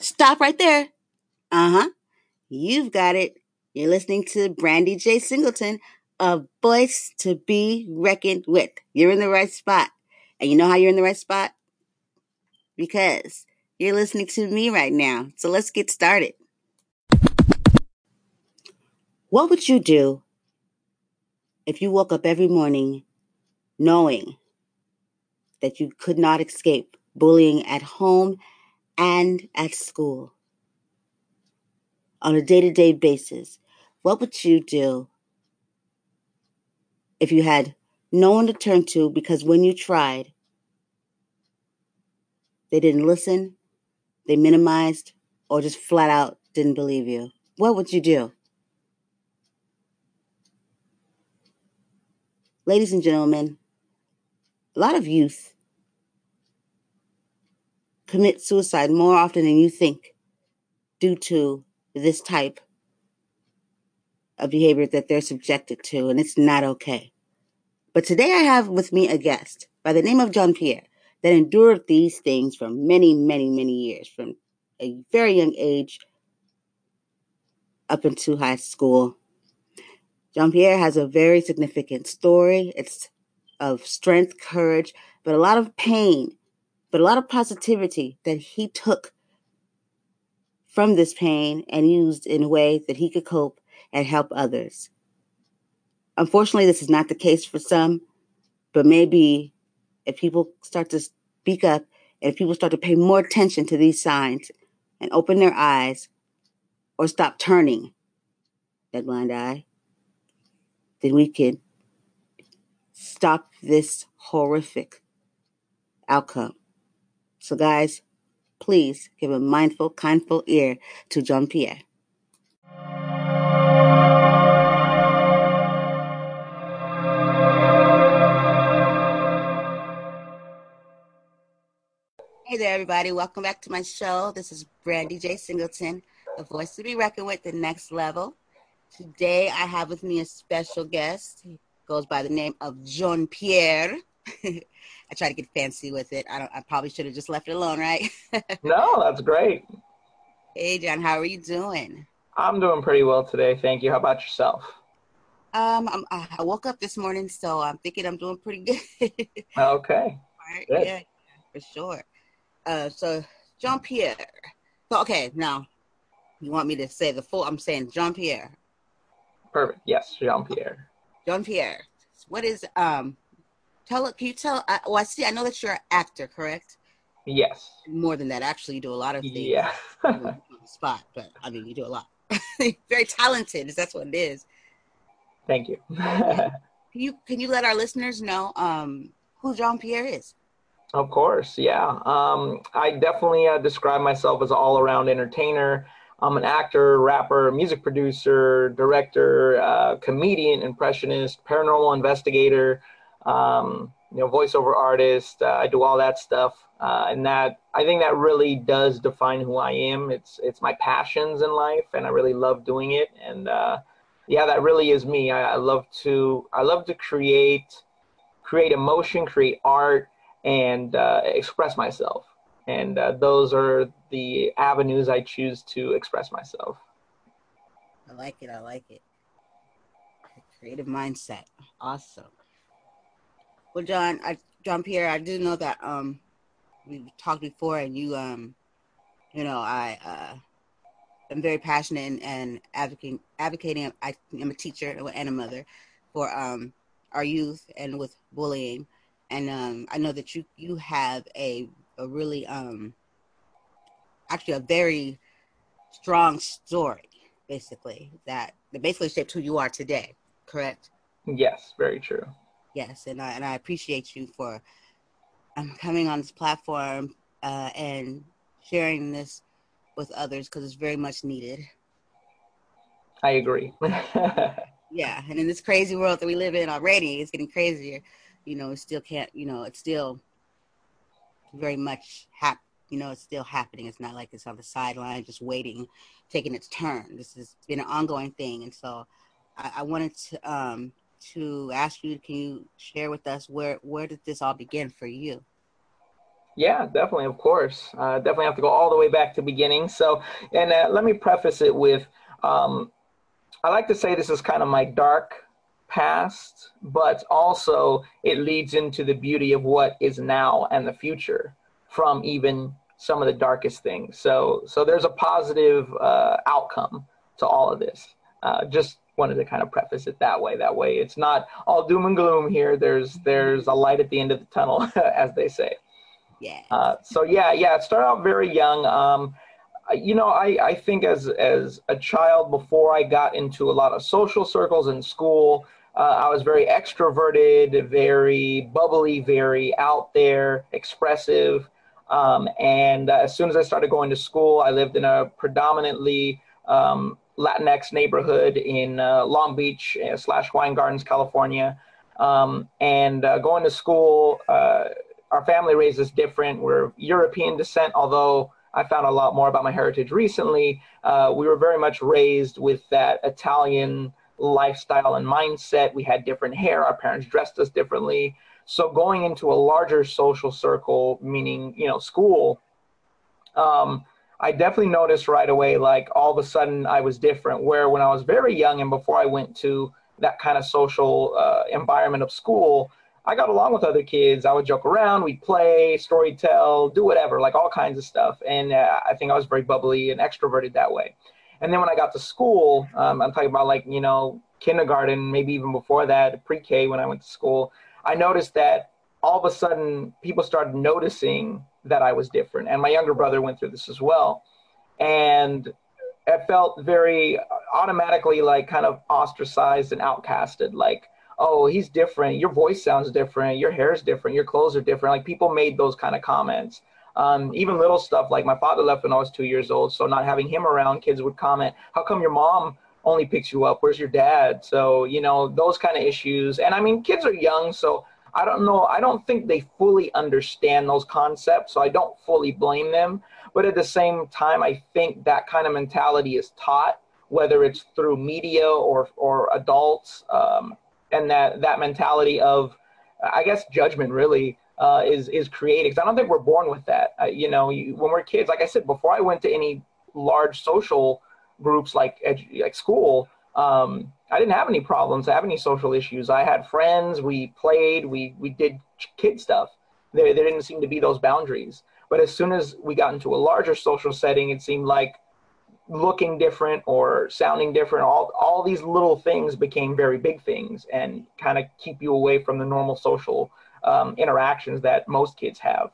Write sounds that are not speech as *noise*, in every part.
Stop right there. Uh huh. You've got it. You're listening to Brandy J. Singleton, a voice to be reckoned with. You're in the right spot. And you know how you're in the right spot? Because you're listening to me right now. So let's get started. What would you do if you woke up every morning knowing that you could not escape bullying at home and at school? On a day to day basis, what would you do if you had no one to turn to because when you tried, they didn't listen, they minimized, or just flat out didn't believe you? What would you do? Ladies and gentlemen, a lot of youth commit suicide more often than you think due to this type of behavior that they're subjected to, and it's not okay. But today I have with me a guest by the name of John Pierre that endured these things for many, many, many years, from a very young age up into high school Jean Pierre has a very significant story. It's of strength, courage, but a lot of pain, but a lot of positivity that he took from this pain and used in a way that he could cope and help others. Unfortunately, this is not the case for some, but maybe if people start to speak up and if people start to pay more attention to these signs and open their eyes or stop turning that blind eye, then we can stop this horrific outcome. So, guys, please give a mindful, kindful ear to Jean Pierre. Hey there, everybody. Welcome back to my show. This is Brandy J. Singleton, a voice to be reckoned with, the next level. Today I have with me a special guest. He goes by the name of Jean Pierre. *laughs* I try to get fancy with it. I don't. I probably should have just left it alone, right? *laughs* no, that's great. Hey, John, how are you doing? I'm doing pretty well today, thank you. How about yourself? Um, I'm, i woke up this morning, so I'm thinking I'm doing pretty *laughs* good. okay. Right? Yeah, for sure. Uh, so Jean Pierre. So okay, now you want me to say the full? I'm saying Jean Pierre. Perfect. Yes, Jean Pierre. Jean Pierre. What is um? Tell can you tell? Uh, well, I see. I know that you're an actor, correct? Yes. More than that, actually, you do a lot of things. Yeah. *laughs* on the spot, but I mean, you do a lot. *laughs* Very talented. Is that's what it is. Thank you. *laughs* can you can you let our listeners know um, who Jean Pierre is? Of course, yeah. Um, I definitely uh, describe myself as an all-around entertainer. I'm an actor, rapper, music producer, director, uh, comedian, impressionist, paranormal investigator, um, you know, voiceover artist. Uh, I do all that stuff, uh, and that I think that really does define who I am. It's it's my passions in life, and I really love doing it. And uh, yeah, that really is me. I, I love to I love to create create emotion, create art, and uh, express myself and uh, those are the avenues I choose to express myself. I like it. I like it. Creative mindset. Awesome. Well, John, I, John Pierre, I do know that um, we talked before, and you, um, you know, I uh, am very passionate and, and advocating. Advocating. I am a teacher and a mother for um, our youth and with bullying, and um, I know that you you have a a really um actually a very strong story basically that that basically shaped who you are today correct yes very true yes and i and i appreciate you for um, coming on this platform uh, and sharing this with others because it's very much needed. I agree. *laughs* Yeah and in this crazy world that we live in already it's getting crazier. You know it still can't you know it's still very much hap- you know it's still happening. It's not like it's on the sideline just waiting taking its turn. This has been an ongoing thing and so i, I wanted to um to ask you can you share with us where where did this all begin for you Yeah, definitely, of course. Uh, definitely have to go all the way back to beginning. So, and uh, let me preface it with, um, I like to say this is kind of my dark past, but also it leads into the beauty of what is now and the future from even some of the darkest things. So, so there's a positive uh, outcome to all of this. Uh, just wanted to kind of preface it that way. That way, it's not all doom and gloom here. There's there's a light at the end of the tunnel, *laughs* as they say. Yeah. Uh, so yeah, yeah. It started out very young. Um, you know, I, I think as as a child, before I got into a lot of social circles in school, uh, I was very extroverted, very bubbly, very out there, expressive. Um, and uh, as soon as I started going to school, I lived in a predominantly um, Latinx neighborhood in uh, Long Beach uh, slash Hawaiian Gardens, California. Um, and uh, going to school, uh, our family raised us different. We're European descent, although I found a lot more about my heritage recently. Uh, we were very much raised with that Italian lifestyle and mindset. We had different hair. Our parents dressed us differently. So going into a larger social circle, meaning you know school, um, I definitely noticed right away, like all of a sudden I was different. Where when I was very young and before I went to that kind of social uh, environment of school, I got along with other kids. I would joke around, we'd play, story tell, do whatever, like all kinds of stuff. And uh, I think I was very bubbly and extroverted that way. And then when I got to school, um, I'm talking about like, you know, kindergarten, maybe even before that, pre K when I went to school, I noticed that all of a sudden people started noticing that I was different. And my younger brother went through this as well. And it felt very automatically like kind of ostracized and outcasted. Like, oh, he's different. Your voice sounds different. Your hair is different. Your clothes are different. Like people made those kind of comments. Um, even little stuff like my father left when I was two years old. So not having him around, kids would comment, how come your mom only picks you up? Where's your dad? So, you know, those kind of issues. And I mean, kids are young. So I don't know. I don't think they fully understand those concepts, so I don't fully blame them. But at the same time, I think that kind of mentality is taught, whether it's through media or or adults, um, and that that mentality of, I guess, judgment really uh, is is created. Because I don't think we're born with that. Uh, you know, you, when we're kids, like I said before, I went to any large social groups like like school. Um, I didn't have any problems, I have any social issues. I had friends, we played, we, we did kid stuff. There, there didn't seem to be those boundaries. But as soon as we got into a larger social setting, it seemed like looking different or sounding different, all, all these little things became very big things and kind of keep you away from the normal social um, interactions that most kids have.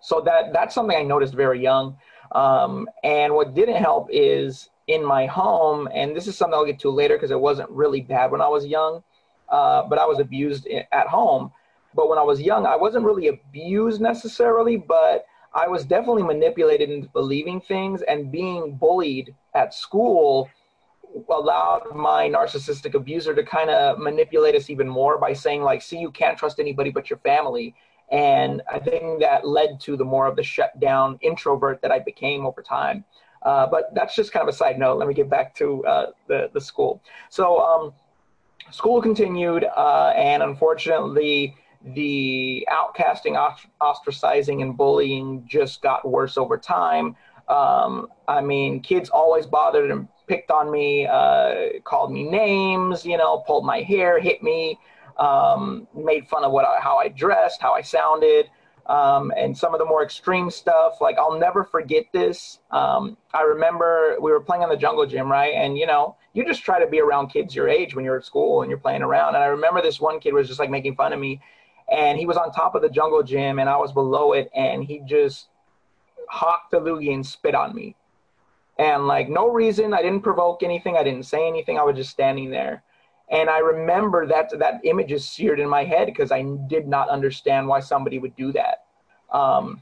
So that that's something I noticed very young. Um, and what didn't help is in my home, and this is something I'll get to later because it wasn't really bad when I was young, uh, but I was abused at home. But when I was young, I wasn't really abused necessarily, but I was definitely manipulated into believing things and being bullied at school allowed my narcissistic abuser to kind of manipulate us even more by saying like see you can't trust anybody but your family and i think that led to the more of the shut down introvert that i became over time uh, but that's just kind of a side note. Let me get back to uh, the, the school. So um, school continued, uh, and unfortunately, the outcasting, ostracizing, and bullying just got worse over time. Um, I mean, kids always bothered and picked on me, uh, called me names, you know, pulled my hair, hit me, um, made fun of what I, how I dressed, how I sounded um, and some of the more extreme stuff. Like I'll never forget this. Um, I remember we were playing in the jungle gym, right? And you know, you just try to be around kids your age when you're at school and you're playing around. And I remember this one kid was just like making fun of me, and he was on top of the jungle gym and I was below it, and he just hawked the loogie and spit on me. And like no reason, I didn't provoke anything, I didn't say anything, I was just standing there. And I remember that that image is seared in my head because I did not understand why somebody would do that. Um,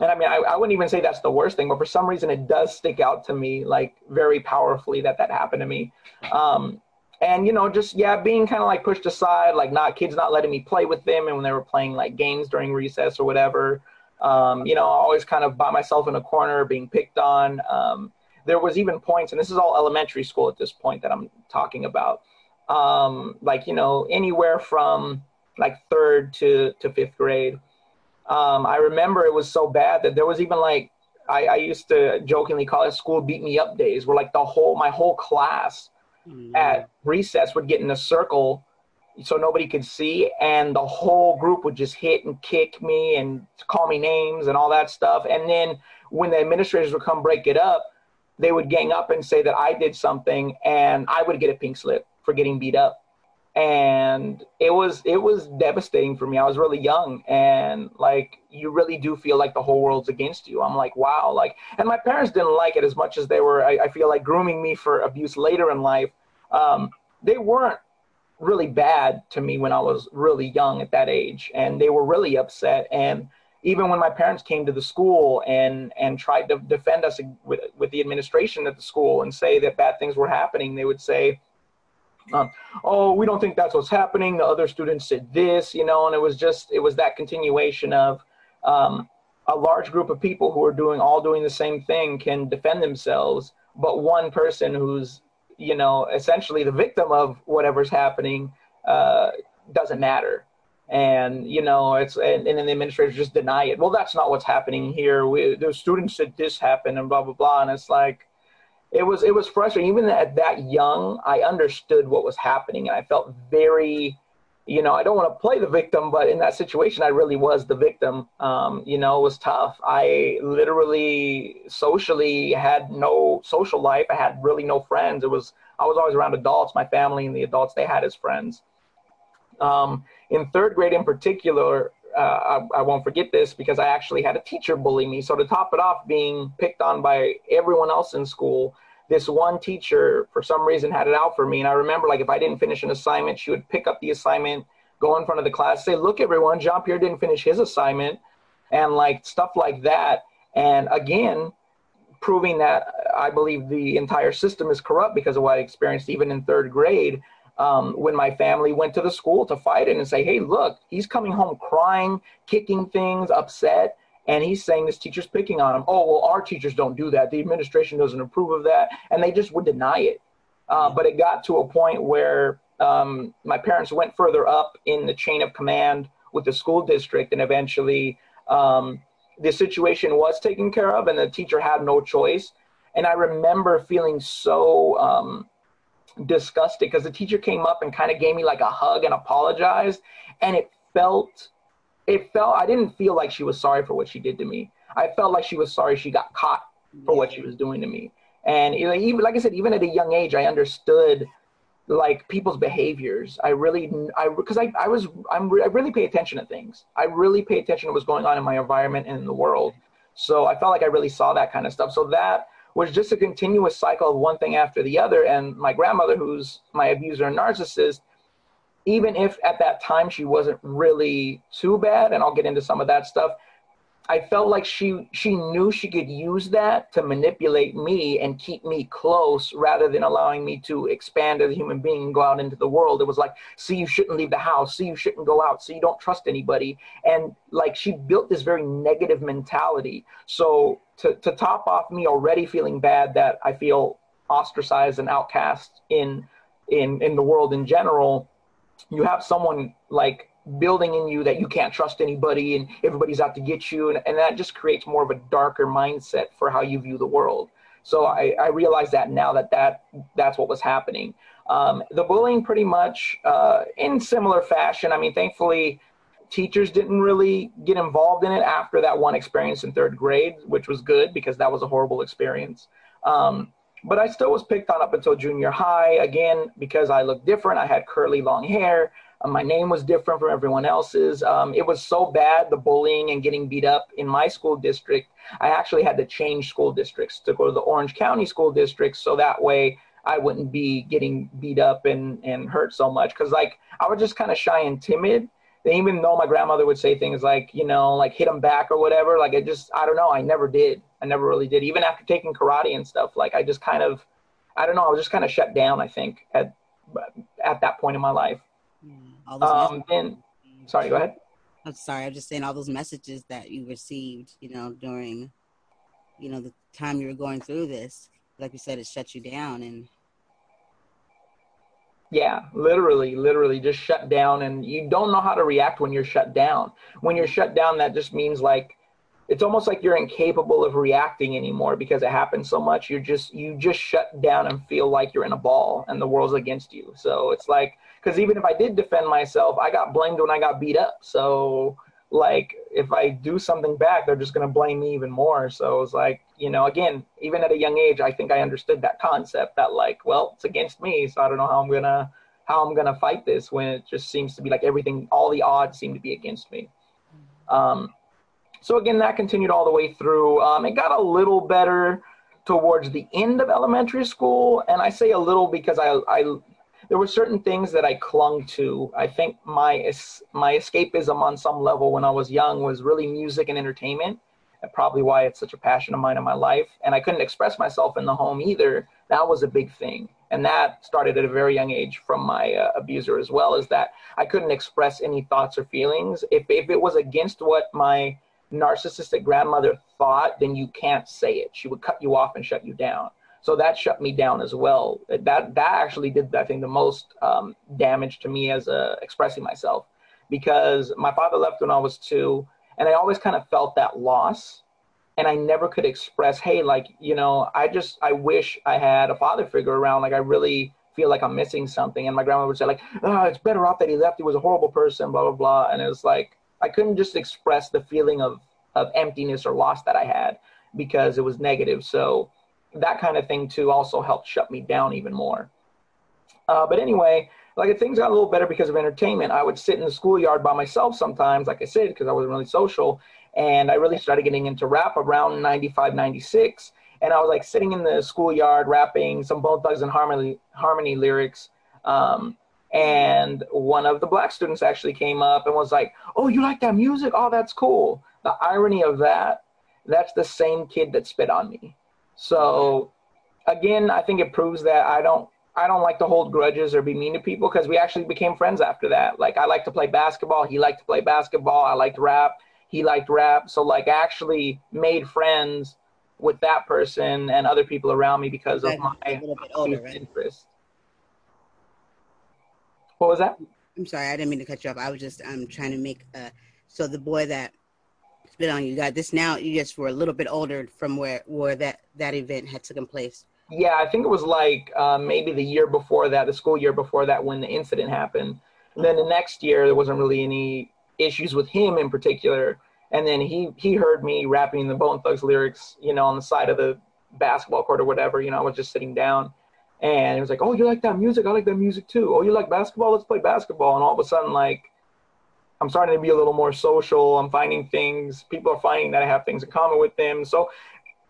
and I mean, I, I, wouldn't even say that's the worst thing, but for some reason, it does stick out to me like very powerfully that that happened to me. Um, and you know, just yeah, being kind of like pushed aside, like not kids not letting me play with them, and when they were playing like games during recess or whatever, um, you know, always kind of by myself in a corner, being picked on. Um, there was even points, and this is all elementary school at this point that I'm talking about um, like you know anywhere from like third to to fifth grade. Um, I remember it was so bad that there was even like I, I used to jokingly call it school beat me up days, where like the whole my whole class mm-hmm. at recess would get in a circle so nobody could see and the whole group would just hit and kick me and call me names and all that stuff and then when the administrators would come break it up they would gang up and say that i did something and i would get a pink slip for getting beat up. And it was it was devastating for me. I was really young and like you really do feel like the whole world's against you. I'm like wow like and my parents didn't like it as much as they were i, I feel like grooming me for abuse later in life. Um, they weren't really bad to me when i was really young at that age and they were really upset. And even when my parents came to the school and and tried to defend us with, with the administration at the school and say that bad things were happening they would say um, oh, we don't think that's what's happening. The other students said this, you know, and it was just, it was that continuation of um, a large group of people who are doing all doing the same thing can defend themselves, but one person who's, you know, essentially the victim of whatever's happening uh, doesn't matter. And you know, it's and, and then the administrators just deny it. Well, that's not what's happening here. We, the students said this happened, and blah blah blah. And it's like, it was it was frustrating. Even at that young, I understood what was happening, and I felt very, you know, I don't want to play the victim, but in that situation, I really was the victim. Um, you know, it was tough. I literally socially had no social life. I had really no friends. It was I was always around adults. My family and the adults they had as friends. Um, in third grade, in particular, uh, I, I, won't forget this because I actually had a teacher bully me. So to top it off, being picked on by everyone else in school, this one teacher for some reason had it out for me. And I remember like if I didn't finish an assignment, she would pick up the assignment, go in front of the class, say, "Look, everyone, Jean Pierre didn't finish his assignment," and like stuff like that. And again, proving that I believe the entire system is corrupt because of what I experienced even in third grade um, when my family went to the school to fight it and say, hey, look, he's coming home crying, kicking things, upset. And he's saying this teacher's picking on him. Oh, well, our teachers don't do that. The administration doesn't approve of that. And they just would deny it. Uh, but it got to a point where um, my parents went further up in the chain of command with the school district. And eventually um, the situation was taken care of and the teacher had no choice. And I remember feeling so um, disgusted because the teacher came up and kind of gave me like a hug and apologized and it felt it felt i didn't feel like she was sorry for what she did to me. I felt like she was sorry she got caught for what she was doing to me. And you know, even like i said even at a young age i understood like people's behaviors. I really i because I, I was i'm i really pay attention to things. I really pay attention to what's going on in my environment and in the world. So i felt like i really saw that kind of stuff. So that was just a continuous cycle of one thing after the other. And my grandmother, who's my abuser and narcissist, even if at that time she wasn't really too bad, and I'll get into some of that stuff, I felt like she she knew she could use that to manipulate me and keep me close rather than allowing me to expand as a human being and go out into the world. It was like, see, you shouldn't leave the house, see, you shouldn't go out, see, you don't trust anybody. And like she built this very negative mentality. So to, to top off me already feeling bad that I feel ostracized and outcast in in in the world in general, you have someone like building in you that you can't trust anybody and everybody's out to get you and, and that just creates more of a darker mindset for how you view the world. So i, I realize that now that, that that's what was happening. Um, the bullying pretty much uh, in similar fashion. I mean thankfully teachers didn't really get involved in it after that one experience in third grade which was good because that was a horrible experience. Um, but I still was picked on up until junior high. Again, because I looked different. I had curly long hair. Uh, my name was different from everyone else's. Um, it was so bad, the bullying and getting beat up in my school district. I actually had to change school districts to go to the Orange County school district so that way I wouldn't be getting beat up and, and hurt so much. Cause like I was just kind of shy and timid. And even though my grandmother would say things like, you know, like hit them back or whatever, like I just, I don't know, I never did. I never really did. Even after taking karate and stuff, like I just kind of, I don't know, I was just kind of shut down, I think, at, at that point in my life. All those um, then, sorry, go ahead. I'm sorry. I'm just saying all those messages that you received, you know, during, you know, the time you were going through this. Like you said, it shut you down, and Yeah, literally, literally just shut down and you don't know how to react when you're shut down. When you're shut down, that just means like it's almost like you're incapable of reacting anymore because it happens so much. You're just you just shut down and feel like you're in a ball and the world's against you. So it's like because even if I did defend myself, I got blamed when I got beat up. So like if I do something back, they're just gonna blame me even more. So it's like you know, again, even at a young age, I think I understood that concept that like, well, it's against me, so I don't know how I'm gonna how I'm gonna fight this when it just seems to be like everything, all the odds seem to be against me. Um, so again, that continued all the way through. Um, it got a little better towards the end of elementary school, and I say a little because I, I there were certain things that I clung to. I think my my escapism on some level when I was young was really music and entertainment And probably why it's such a passion of mine in my life. And I couldn't express myself in the home either. That was a big thing. And that started at a very young age from my uh, abuser as well, is that I couldn't express any thoughts or feelings. If, if it was against what my narcissistic grandmother thought, then you can't say it. She would cut you off and shut you down. So that shut me down as well. That that actually did I think the most um, damage to me as expressing myself, because my father left when I was two, and I always kind of felt that loss. And I never could express, hey, like, you know, I just, I wish I had a father figure around. Like, I really feel like I'm missing something. And my grandma would say, like, oh, it's better off that he left. He was a horrible person, blah, blah, blah. And it was like, I couldn't just express the feeling of, of emptiness or loss that I had because it was negative. So that kind of thing, too, also helped shut me down even more. Uh, but anyway, like things got a little better because of entertainment. I would sit in the schoolyard by myself sometimes, like I said, because I wasn't really social. And I really started getting into rap around 95, 96. And I was like sitting in the schoolyard rapping some Bone Thugs and Harmony, Harmony lyrics. Um, and one of the black students actually came up and was like, Oh, you like that music? Oh, that's cool. The irony of that, that's the same kid that spit on me. So again, I think it proves that I don't I don't like to hold grudges or be mean to people because we actually became friends after that. Like I like to play basketball, he liked to play basketball. I liked rap, he liked rap. So like I actually made friends with that person and other people around me because of my a older, right? interest. What was that? I'm sorry, I didn't mean to cut you off. I was just I'm um, trying to make uh so the boy that spit on you got this now you just were a little bit older from where where that that event had taken place yeah, I think it was like uh, maybe the year before that, the school year before that, when the incident happened. And then the next year, there wasn't really any issues with him in particular. And then he he heard me rapping the Bone Thugs lyrics, you know, on the side of the basketball court or whatever. You know, I was just sitting down, and it was like, "Oh, you like that music? I like that music too. Oh, you like basketball? Let's play basketball." And all of a sudden, like, I'm starting to be a little more social. I'm finding things. People are finding that I have things in common with them. So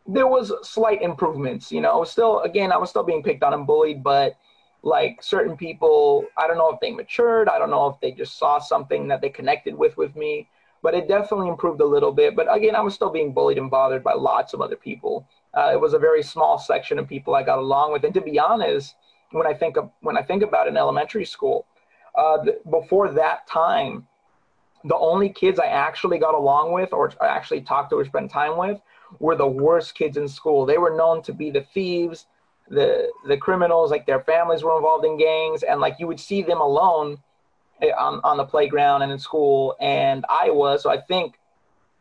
there was slight improvements. You know, I was still again, I was still being picked on and bullied, but like certain people, I don't know if they matured. I don't know if they just saw something that they connected with with me. But it definitely improved a little bit. But again, I was still being bullied and bothered by lots of other people. Uh, it was a very small section of people I got along with. And to be honest, when I think of when I think about an elementary school, uh, before that time, the only kids I actually got along with or actually talked to or spent time with were the worst kids in school. They were known to be the thieves, the the criminals. Like their families were involved in gangs, and like you would see them alone eh, on on the playground and in school. And I was so I think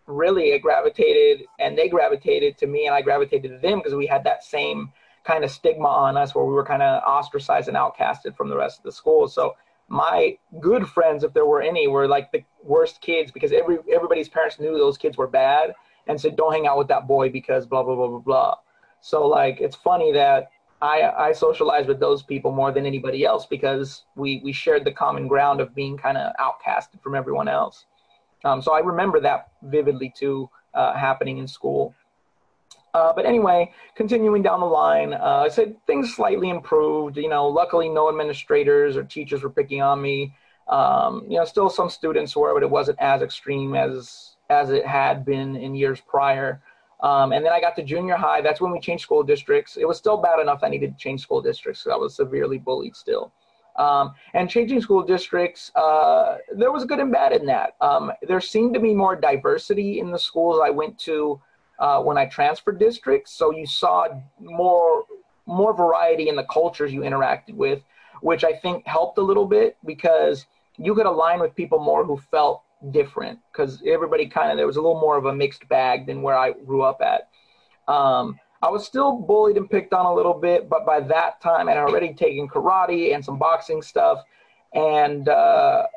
really it gravitated and they gravitated to me and I gravitated to them because we had that same kind of stigma on us where we were kind of ostracized and outcasted from the rest of the school. So my good friends, if there were any, were like the worst kids because every everybody's parents knew those kids were bad and said, "Don't hang out with that boy because blah blah blah blah blah." So like, it's funny that I I socialize with those people more than anybody else because we we shared the common ground of being kind of outcasted from everyone else. Um, so I remember that vividly too, uh, happening in school. Uh, but anyway, continuing down the line, uh, I said things slightly improved. You know, luckily no administrators or teachers were picking on me. Um, you know, still some students were, but it wasn't as extreme as as it had been in years prior. Um, and then I got to junior high. That's when we changed school districts. It was still bad enough I needed to change school districts because I was severely bullied still. Um, and changing school districts, uh, there was good and bad in that. Um, there seemed to be more diversity in the schools I went to uh, when I transferred districts. So you saw more more variety in the cultures you interacted with. which I think helped a little bit because you could align with people more who felt different because everybody kind of there was a little more of a mixed bag than where I grew up at. Um, I was still bullied and picked on a little bit, but by that time I'd already taken karate and some boxing stuff, and uh,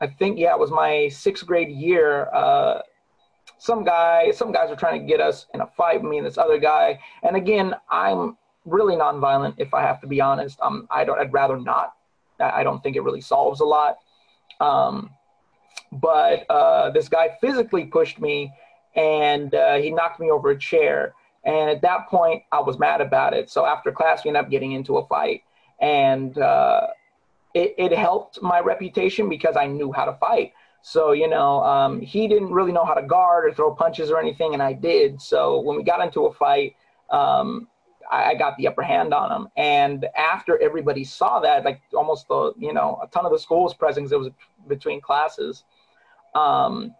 I think yeah, it was my sixth grade year. Uh, some guy, some guys were trying to get us in a fight, me and this other guy. And again, I'm really nonviolent. If I have to be honest, um, I don't. I'd rather not. I don't think it really solves a lot. Um, but uh, this guy physically pushed me, and uh, he knocked me over a chair. And at that point, I was mad about it. So after class, we ended up getting into a fight, and uh, it, it helped my reputation because I knew how to fight. So, you know, um, he didn't really know how to guard or throw punches or anything, and I did. So when we got into a fight, um, I, I, got the upper hand on him. And after everybody saw that, like almost the, you know, a ton of the school was present because it was between classes. Um,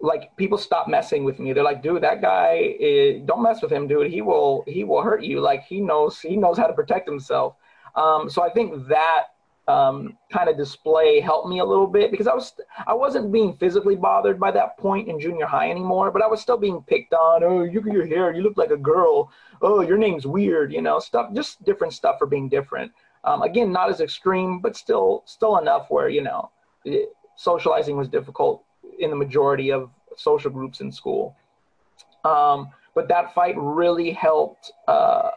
like people stop messing with me. They're like, dude, that guy, is, don't mess with him, dude. He will, he will hurt you. Like he knows, he knows how to protect himself. Um, so I think that um, kind of display helped me a little bit because I was I wasn't being physically bothered by that point in junior high anymore, but I was still being picked on. Oh, you your hair, you look like a girl. Oh, your name's weird. You know, stuff, just different stuff for being different. Um, again, not as extreme, but still still enough where you know it, socializing was difficult in the majority of social groups in school. Um, but that fight really helped uh,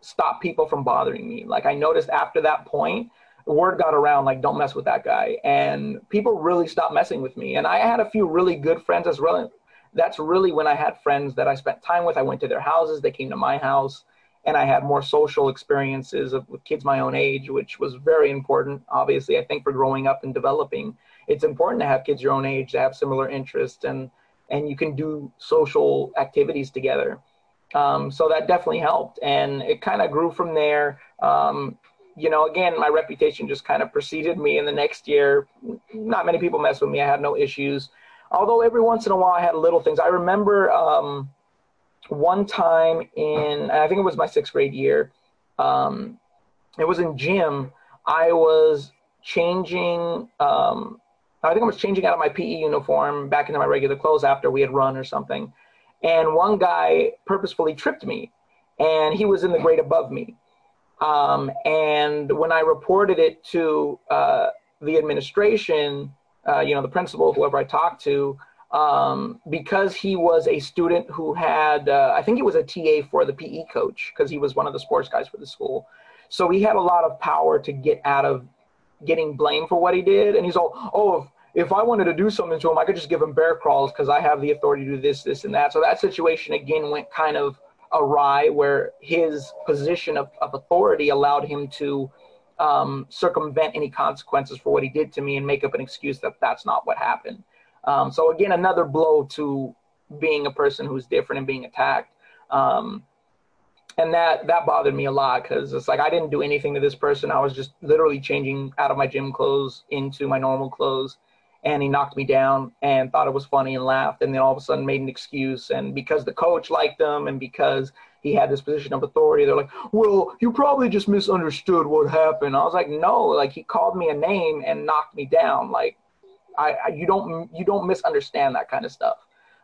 stop people from bothering me. Like I noticed after that point, word got around like don't mess with that guy. And people really stopped messing with me. And i had a few really good friends as well. That's really when i had friends that i spent time with. I went to their houses. They came to my house. And i had more social experiences of, with kids my own age which was very important obviously i think for growing up and developing it's important to have kids your own age to have similar interests and and you can do social activities together um, so that definitely helped and it kind of grew from there um, you know, again, my reputation just kind of preceded me in the next year. Not many people mess with me. I had no issues. Although every once in a while I had little things. I remember um, one time in, I think it was my sixth grade year, um, it was in gym. I was changing, um, I think I was changing out of my PE uniform back into my regular clothes after we had run or something. And one guy purposefully tripped me, and he was in the grade above me. Um, and when I reported it to uh, the administration, uh, you know, the principal, whoever I talked to, um, because he was a student who had, uh, I think he was a TA for the PE coach because he was one of the sports guys for the school. So he had a lot of power to get out of getting blamed for what he did. And he's all, oh, if, if I wanted to do something to him, I could just give him bear crawls because I have the authority to do this, this, and that. So that situation again went kind of awry where his position of, of authority allowed him to um, circumvent any consequences for what he did to me and make up an excuse that that's not what happened. Um, so again, another blow to being a person who's different and being attacked. Um, and that that bothered me a lot because it's like I didn't do anything to this person. I was just literally changing out of my gym clothes into my normal clothes, and he knocked me down and thought it was funny and laughed. And then all of a sudden made an excuse. And because the coach liked him and because he had this position of authority they're like well you probably just misunderstood what happened. I was like no. Like he called me a name and knocked me down. Like i, I you don't you don't misunderstand that kind of stuff.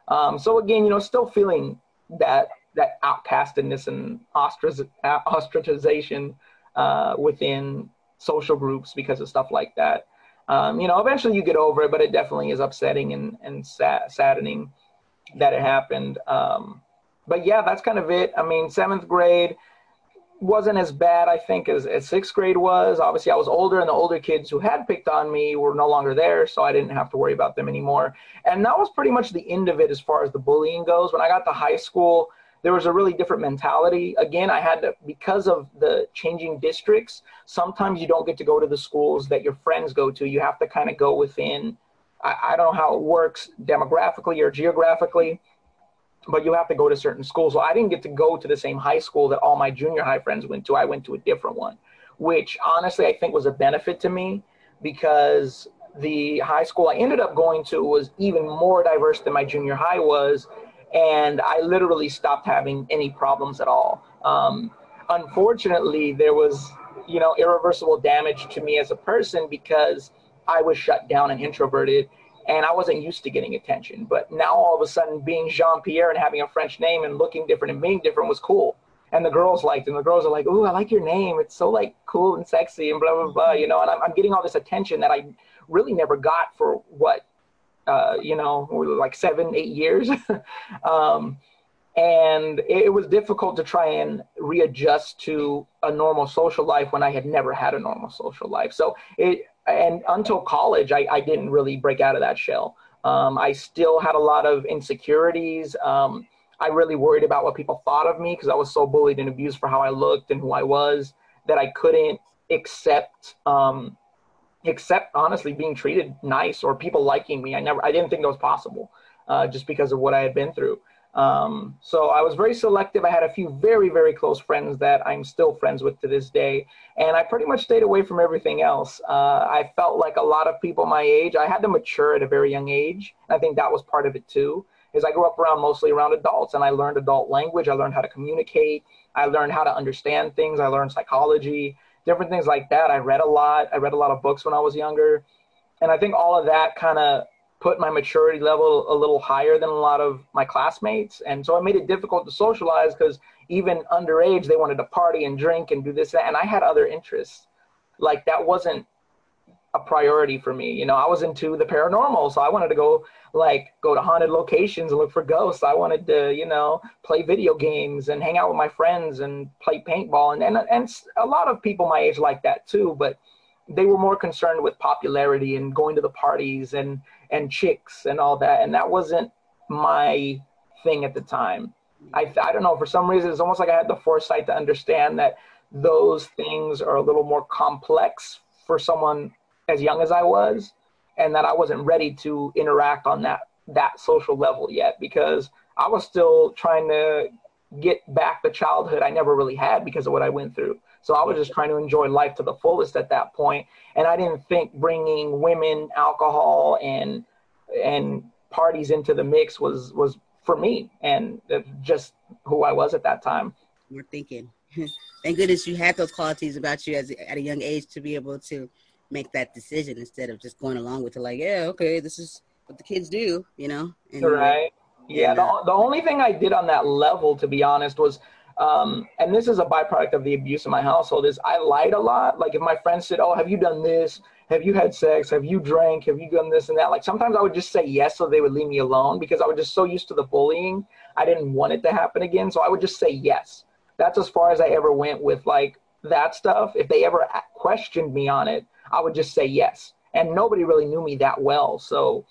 Um, so again you know still feeling that that outcastedness and ostracization uh, within social groups because of stuff like that um, you know, eventually you get over it, but it definitely is upsetting and, and sad, saddening that it happened. Um, but yeah, that's kind of it. I mean, seventh grade wasn't as bad, I think, as, as sixth grade was. Obviously, I was older, and the older kids who had picked on me were no longer there, so I didn't have to worry about them anymore. And that was pretty much the end of it as far as the bullying goes. When I got to high school, there was a really different mentality. Again, I had to, because of the changing districts, sometimes you don't get to go to the schools that your friends go to. You have to kind of go within, I, I don't know how it works demographically or geographically, but you have to go to certain schools. So I didn't get to go to the same high school that all my junior high friends went to. I went to a different one, which honestly I think was a benefit to me because the high school I ended up going to was even more diverse than my junior high was and I literally stopped having any problems at all. Um, unfortunately, there was you know, irreversible damage to me as a person because I was shut down and introverted and I wasn't used to getting attention. But now all of a sudden being Jean Pierre and having a French name and looking different and being different was cool. And the girls liked. And the girls are like, "Ooh, I like your name. It's so like cool and sexy and blah blah blah." You know, and I'm, I'm getting all this attention that I really never got for what, uh, you know, like seven, eight years. *laughs* um, and it was difficult to try and readjust to a normal social life when I had never had a normal social life. So it and until college, I, I didn't really break out of that shell. Um, I still had a lot of insecurities. Um, I really worried about what people thought of me because I was so bullied and abused for how I looked and who I was that I couldn't accept um, accept honestly being treated nice or people liking me. I never I didn't think that was possible uh, just because of what I had been through. Um, so I was very selective. I had a few very, very close friends that I'm still friends with to this day. And I pretty much stayed away from everything else. Uh, I felt like a lot of people my age, I had to mature at a very young age. I think that was part of it too, is I grew up around mostly around adults and I learned adult language. I learned how to communicate. I learned how to understand things. I learned psychology, different things like that. I read a lot. I read a lot of books when I was younger. And I think all of that kind of put my maturity level a little higher than a lot of my classmates. And so it made it difficult to socialize because even underage, they wanted to party and drink and do this. And I had other interests. Like that wasn't a priority for me. You know, I was into the paranormal. So I wanted to go like go to haunted locations and look for ghosts. I wanted to, you know, play video games and hang out with my friends and play paintball. And, and, and a lot of people my age like that too. But they were more concerned with popularity and going to the parties and and chicks and all that and that wasn't my thing at the time i i don't know for some reason it's almost like i had the foresight to understand that those things are a little more complex for someone as young as i was and that i wasn't ready to interact on that that social level yet because i was still trying to get back the childhood i never really had because of what i went through so I was just trying to enjoy life to the fullest at that point, and I didn't think bringing women, alcohol, and and parties into the mix was was for me, and just who I was at that time. We're thinking. *laughs* Thank goodness you had those qualities about you as at a young age to be able to make that decision instead of just going along with it. Like, yeah, okay, this is what the kids do, you know. And, right. Yeah. The, the only thing I did on that level, to be honest, was um, and this is a byproduct of the abuse in my household is I lied a lot. Like if my friends said, "Oh, have you done this? Have you had sex? Have you drank? Have you done this and that?" Like sometimes I would just say yes so they would leave me alone because I was just so used to the bullying. I didn't want it to happen again, so I would just say yes. That's as far as I ever went with like that stuff. If they ever questioned me on it, I would just say yes. And nobody really knew me that well, so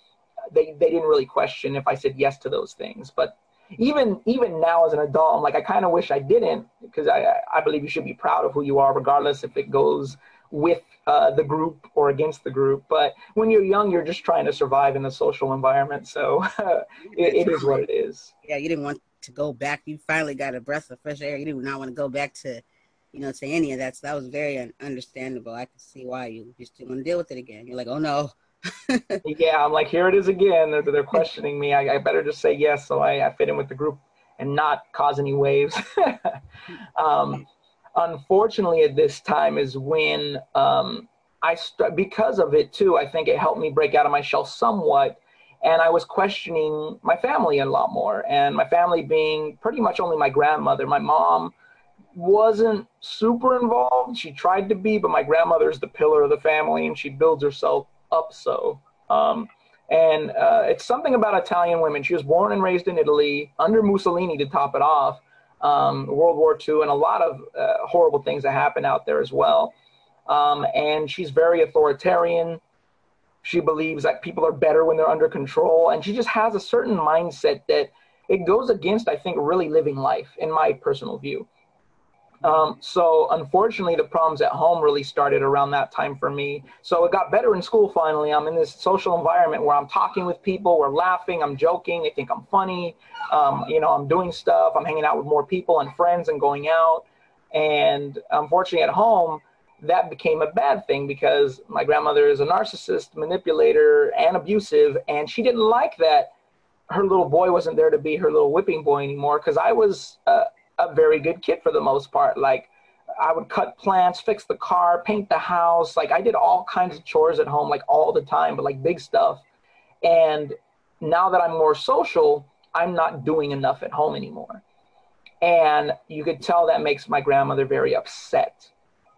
they they didn't really question if I said yes to those things. But even even now as an adult, I'm like I kind of wish I didn't because I I believe you should be proud of who you are, regardless if it goes with uh, the group or against the group. But when you're young, you're just trying to survive in the social environment, so *laughs* it, it is what it is. Yeah, you didn't want to go back. You finally got a breath of fresh air. You did not want to go back to, you know, to any of that. So that was very un- understandable. I could see why you just didn't want to deal with it again. You're like, oh no, *laughs* yeah, I'm like, here it is again. They're, they're questioning me. I, I, better just say yes so I, I, fit in with the group and not cause any waves. *laughs* um, unfortunately, at this time is when um, I st- because of it too. I think it helped me break out of my shell somewhat, and I was questioning my family a lot more. And my family being pretty much only my grandmother. My mom wasn't super involved. She tried to be, but my grandmother is the pillar of the family, and she builds herself up so. Um, and uh, it's something about Italian women. She was born and raised in Italy under Mussolini to top it off, um, World War II, and a lot of uh, horrible things that happen out there as well. Um, and she's very authoritarian. She believes that people are better when they're under control, and she just has a certain mindset that it goes against, I think, really living life, in my personal view. Um, so unfortunately, the problems at home really started around that time for me. So it got better in school finally. I'm in this social environment where I'm talking with people, we're laughing, I'm joking, they think I'm funny. Um, you know, I'm doing stuff, I'm hanging out with more people and friends and going out. And unfortunately, at home, that became a bad thing because my grandmother is a narcissist, manipulator, and abusive, and she didn't like that her little boy wasn't there to be her little whipping boy anymore because I was. Uh, a very good kid for the most part. Like I would cut plants, fix the car, paint the house. Like I did all kinds of chores at home, like all the time, but like big stuff. And now that I'm more social, I'm not doing enough at home anymore. And you could tell that makes my grandmother very upset.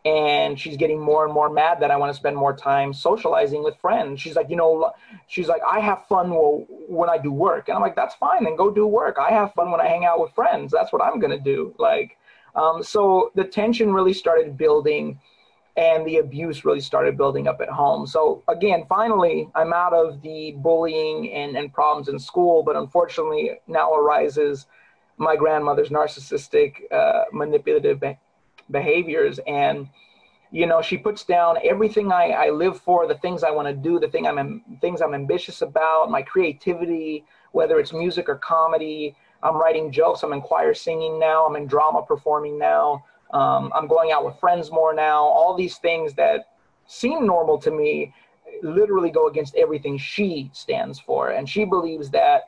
And she's getting more and more mad that I want to spend more time socializing with friends. She's like, you know, she's like, I have fun when I do work. And I'm like, that's fine, then go do work. I have fun when I hang out with friends. That's what I'm to do. Like, um, so the tension really started building and the abuse really started building up at home. So again, finally, I'm out of the bullying and, and problems in school, but unfortunately now arises my grandmother's narcissistic, uh, manipulative behaviors. And, you know, she puts down everything I, I live for, the things I want to do, the thing I'm, things I'm ambitious about, my creativity, whether it's music or comedy, I'm writing jokes. I'm in choir singing now. I'm in drama performing now. Um, I'm going out with friends more now. All these things that seem normal to me literally go against everything she stands for. And she believes that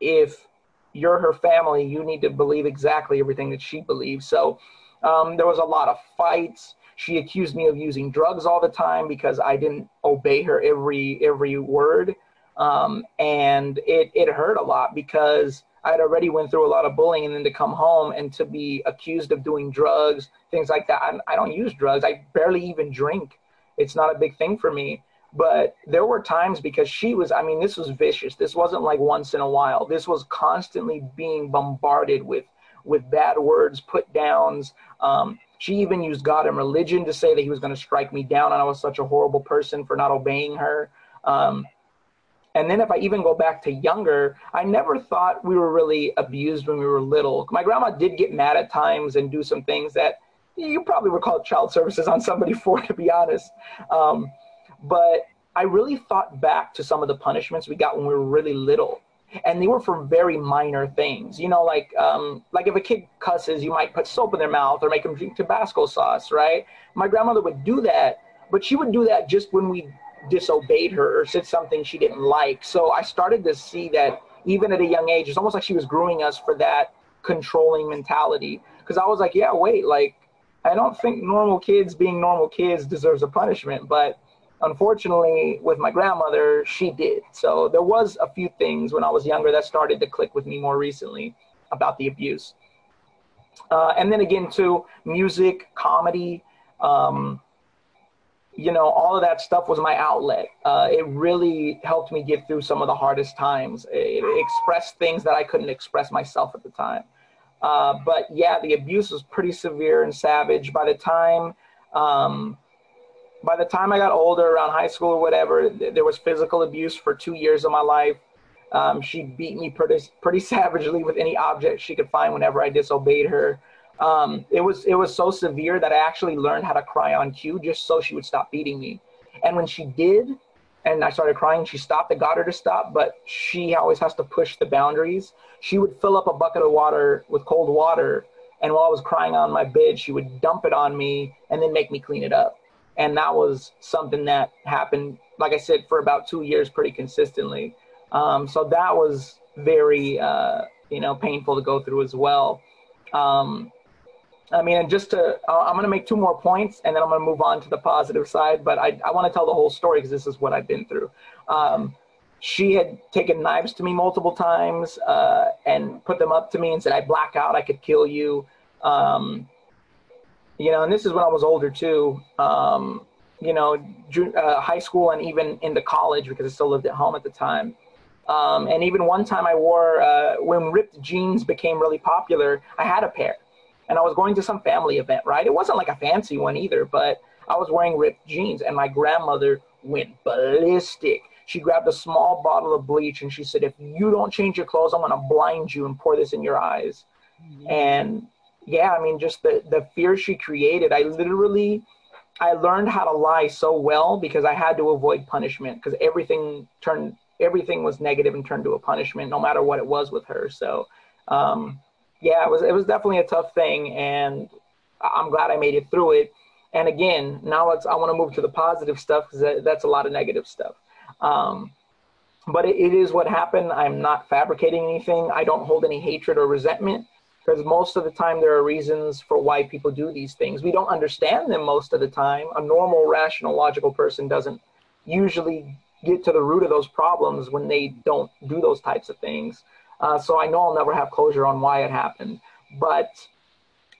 if you're her family, you need to believe exactly everything that she believes. So um, there was a lot of fights. She accused me of using drugs all the time because I didn't obey her every every word, um, and it it hurt a lot because I had already went through a lot of bullying, and then to come home and to be accused of doing drugs, things like that. I, I don't use drugs. I barely even drink. It's not a big thing for me. But there were times because she was, I mean, this was vicious. This wasn't like once in a while. This was constantly being bombarded with with bad words, put downs. Um, she even used God and religion to say that he was going to strike me down, and I was such a horrible person for not obeying her. Um, and then if I even go back to younger, I never thought we were really abused when we were little. My grandma did get mad at times and do some things that you probably would call child services on somebody *laughs* for, to be honest. Um, but I really thought back to some of the punishments we got when we were really little. And they were for very minor things, you know, like um, like if a kid cusses, you might put soap in their mouth or make them drink Tabasco sauce, right? My grandmother would do that, but she would do that just when we disobeyed her or said something she didn't like. So I started to see that even at a young age, it's almost like she was grooming us for that controlling mentality. Because I was like, yeah, wait, like, I don't think normal kids being normal kids deserves a punishment. But unfortunately, with my grandmother, she did. So there was a few things when I was younger that started to click with me more recently about the abuse. Uh, and then again, too, music, comedy. Um, you know, all of that stuff was my outlet. Uh, it really helped me get through some of the hardest times. It, expressed things that I couldn't express myself at the time. Uh, but yeah, the abuse was pretty severe and savage. By the time, um, by the time I got older, around high school or whatever, there was physical abuse for two years of my life. Um, she beat me pretty pretty *laughs* savagely with any object she could find whenever I disobeyed her. Um, it was it was so severe that I actually learned how to cry on cue just so she would stop beating me. And when she did, and I started crying, she stopped. I got her to stop, but she always has to push the boundaries. She would fill up a bucket of water with cold water, and while I was crying on my bed, she would dump it on me and then make me clean it up. And that was something that happened, like I said, for about two years, pretty consistently. Um, so that was very, uh, you know, painful to go through as well. Um, I mean, just to, uh, I'm going to make two more points and then I'm going to move on to the positive side. But I, I want to tell the whole story because this is what I've been through. Um, she had taken knives to me multiple times uh, and put them up to me and said, I black out, I could kill you. Um, you know, and this is when I was older too. Um, you know, uh, high school and even into college because I still lived at home at the time. Um, and even one time I wore, uh, when ripped jeans became really popular, I had a pair and I was going to some family event, right? It wasn't like a fancy one either, but I was wearing ripped jeans, and my grandmother went ballistic. She grabbed a small bottle of bleach and she said, If you don't change your clothes, I'm going to blind you and pour this in your eyes. Mm-hmm. And yeah, I mean, just the, the fear she created, I literally. I learned how to lie so well because I had to avoid punishment because everything turned everything was negative and turned to a punishment no matter what it was with her. So um, yeah, it was it was definitely a tough thing, and I'm glad I made it through it. And again, now I want to move to the positive stuff because that, that's a lot of negative stuff. Um, but it, it is what happened. I'm not fabricating anything. I don't hold any hatred or resentment. Because most of the time there are reasons for why people do these things. We don't understand them most of the time. A normal, rational, logical person doesn't usually get to the root of those problems when they don't do those types of things. Uh, so I know I'll never have closure on why it happened. But,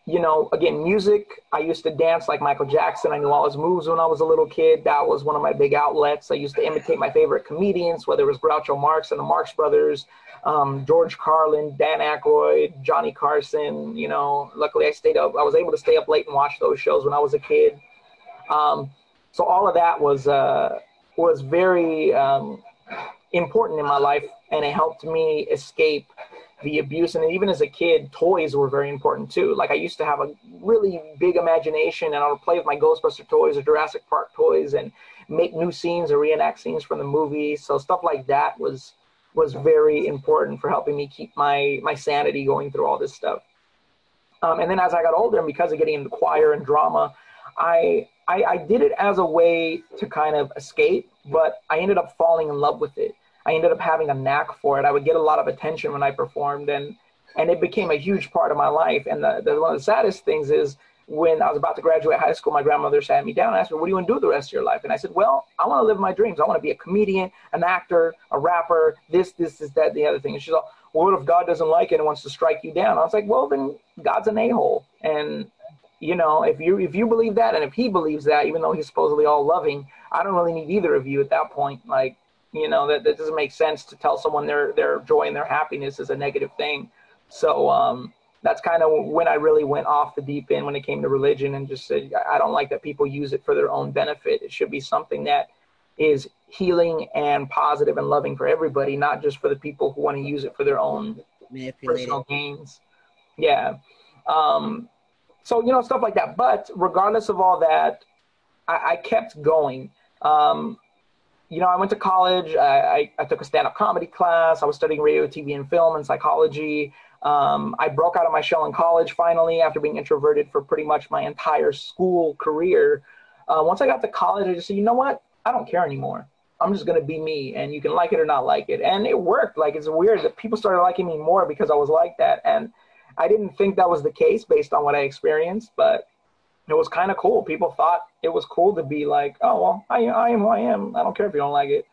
you know, again, music, I used to dance like Michael Jackson. I knew all his moves when I was a little kid. That was one of my big outlets. I used to imitate my favorite comedians, whether it was Groucho Marx and the Marx Brothers, um, George Carlin, Dan Aykroyd, Johnny Carson. You know, luckily I stayed up. I was able to stay up late and watch those shows when I was a kid. Um, so all of that was uh, was very um, important in my life, and it helped me escape the abuse. And even as a kid, toys were very important too. Like I used to have a really big imagination, and I would play with my Ghostbuster toys or Jurassic Park toys, and make new scenes or reenact scenes from the movie. So stuff like that was was very important for helping me keep my my sanity going through all this stuff. Um, and then as I got older, and because of getting into choir and drama, I, I, I did it as a way to kind of escape, but I ended up falling in love with it. I ended up having a knack for it. I would get a lot of attention when I performed, and and it became a huge part of my life. And the, the one of the saddest things is when I was about to graduate high school, my grandmother sat me down and asked me, "What do you want to do the rest of your life?" And I said, "Well, I want to live my dreams. I want to be a comedian, an actor, a rapper. This, this, this, that, the other thing." And she's like, "Well, what if God doesn't like it and wants to strike you down?" I was like, "Well, then God's an a-hole." And you know, if you if you believe that, and if he believes that, even though he's supposedly all loving, I don't really need either of you at that point. Like, you know, that, that doesn't make sense to tell someone their their joy and their happiness is a negative thing. So um, that's kind of when I really went off the deep end when it came to religion and just said, I don't like that people use it for their own benefit. It should be something that is healing and positive and loving for everybody, not just for the people who want to use it for their own personal gains. Yeah. Um, so you know stuff like that. But regardless of all that, I, I kept going. Um, you know, I went to college. I, I, I took a stand-up comedy class. I was studying radio, TV, and film and psychology. Um, I broke out of my shell in college finally after being introverted for pretty much my entire school career. Uh, once I got to college, I just said, you know what? I don't care anymore. I'm just gonna be me, and you can like it or not like it. And it worked. Like it's weird that people started liking me more because I was like that. And I didn't think that was the case based on what I experienced, but it was kind of cool. People thought it was cool to be like, oh, well, I, I am who I am. I don't care if you don't like it.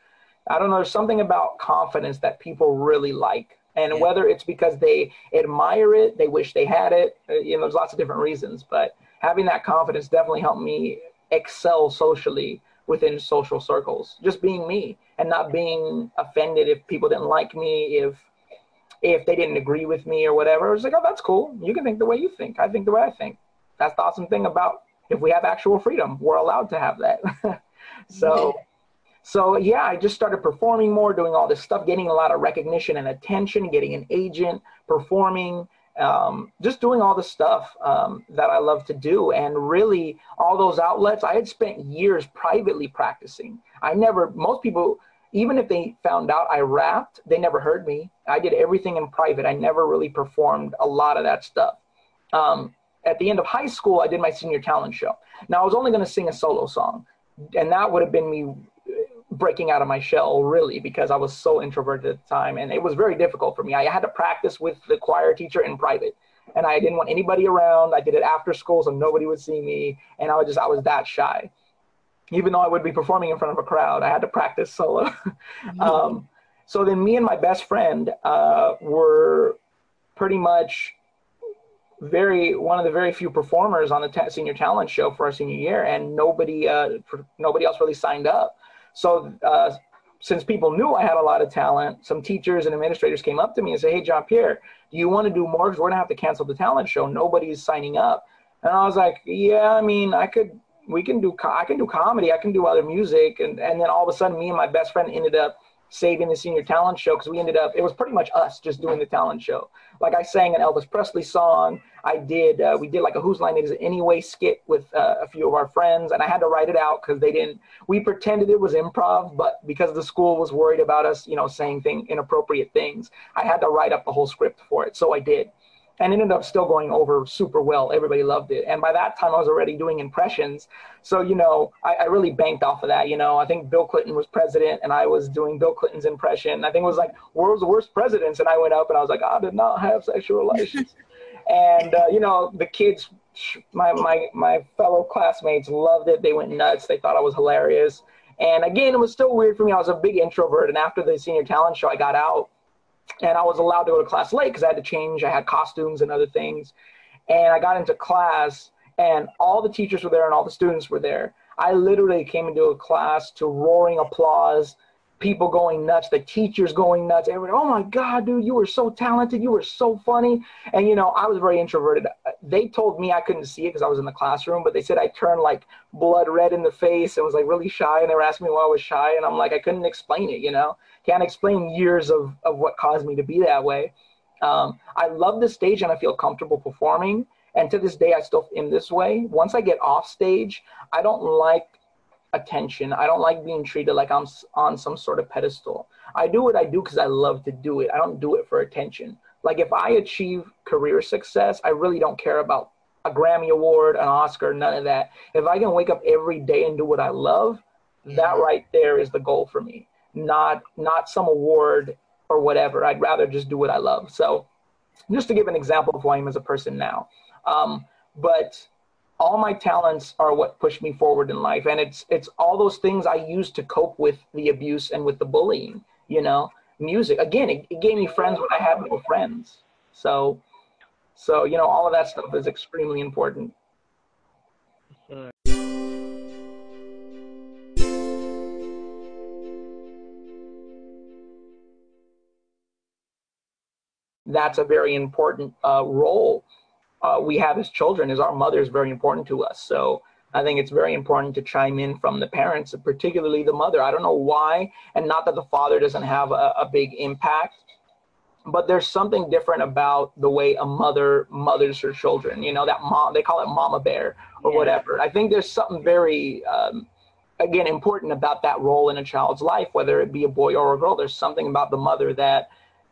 I don't know. There's something about confidence that people really like. And yeah. whether it's because they admire it, they wish they had it, uh, you know, there's lots of different reasons. But having that confidence definitely helped me excel socially within social circles. Just being me and not being offended if people didn't like me, if if they didn't agree with me or whatever, it's like, oh, that's cool. You can think the way you think. I think the way I think. That's the awesome thing about if we have actual freedom, we're allowed to have that. *laughs* so. So yeah, I just started performing more, doing all this stuff, getting a lot of recognition and attention, getting an agent, performing, um, just doing all the stuff um, that I love to do. And really, all those outlets, I had spent years privately practicing. I never, most people, even if they found out I rapped, they never heard me. I did everything in private. I never really performed a lot of that stuff. Um, at the end of high school, I did my senior talent show. Now, I was only going to sing a solo song, and that would have been me breaking out of my shell, really, because I was so introverted at the time. And it was very difficult for me. I had to practice with the choir teacher in private. And I didn't want anybody around. I did it after school so nobody would see me. And I was just, I was that shy even though I would be performing in front of a crowd, I had to practice solo. *laughs* Mm-hmm. um, so then me and my best friend uh, were pretty much very one of the very few performers on the senior talent show for our senior year, and nobody uh, nobody else really signed up. So uh, since people knew I had a lot of talent, some teachers and administrators came up to me and said, "Hey, Jean-Pierre, do you want to do more? Because we're gonna have to cancel the talent show. Nobody's signing up." And I was like, "Yeah, I mean, I could we can do I can do comedy, I can do other music, and and then all of a sudden, me and my best friend ended up saving the senior talent show because we ended up it was pretty much us just doing the talent show. Like I sang an Elvis Presley song. I did uh, we did like a Whose Line Is It Anyway skit with uh, a few of our friends, and I had to write it out because they didn't. We pretended it was improv, but because the school was worried about us, you know, saying thing inappropriate things, I had to write up the whole script for it. So I did and ended up still going over super well. Everybody loved it. And by that time, I was already doing impressions. So, you know, I, I, really banked off of that. You know, I think Bill Clinton was president and I was doing Bill Clinton's impression. I think it was like world's worst presidents. And I went up and I was like, I did not have sexual relations. *laughs* And uh, you know, the kids, my my my fellow classmates loved it. They went nuts. They thought I was hilarious. And again, it was still weird for me. I was a big introvert, and after the senior talent show, I got out, and I was allowed to go to class late because I had to change. I had costumes and other things, and I got into class, and all the teachers were there and all the students were there. I literally came into a class to roaring applause people going nuts, the teachers going nuts, everyone, oh my God, dude, you were so talented, you were so funny. And you know, I was very introverted. They told me I couldn't see it because I was in the classroom, but they said I turned like blood red in the face and was like really shy. And they were asking me why I was shy, and I'm like, I couldn't explain it, you know, can't explain years of of what caused me to be that way. Um, I love the stage and I feel comfortable performing. And to this day, I still am this way. Once I get off stage, I don't like attention. I don't like being treated like I'm on some sort of pedestal. I do what I do because I love to do it. I don't do it for attention. Like if I achieve career success, I really don't care about a Grammy award, an Oscar, none of that. If I can wake up every day and do what I love, that right there is the goal for me. Not not some award or whatever. I'd rather just do what I love. So, just to give an example of who I am as a person now. Um, but all my talents are what pushed me forward in life. And it's it's all those things i use to cope with the abuse and with the bullying you know? Music again it, it gave me friends when i had no friends. So so you know all of that stuff is extremely important. That's a very important uh, role uh, we have as children is our mother is very important to us. So I think it's very important to chime in from the parents, particularly the mother. I don't know why, and not that the father doesn't have a, a big impact, but there's something different about the way a mother mothers her children. You know, that mom, they call it mama bear or yeah. whatever. I think there's something very, um, again, important about that role in a child's life, whether it be a boy or a girl. There's something about the mother that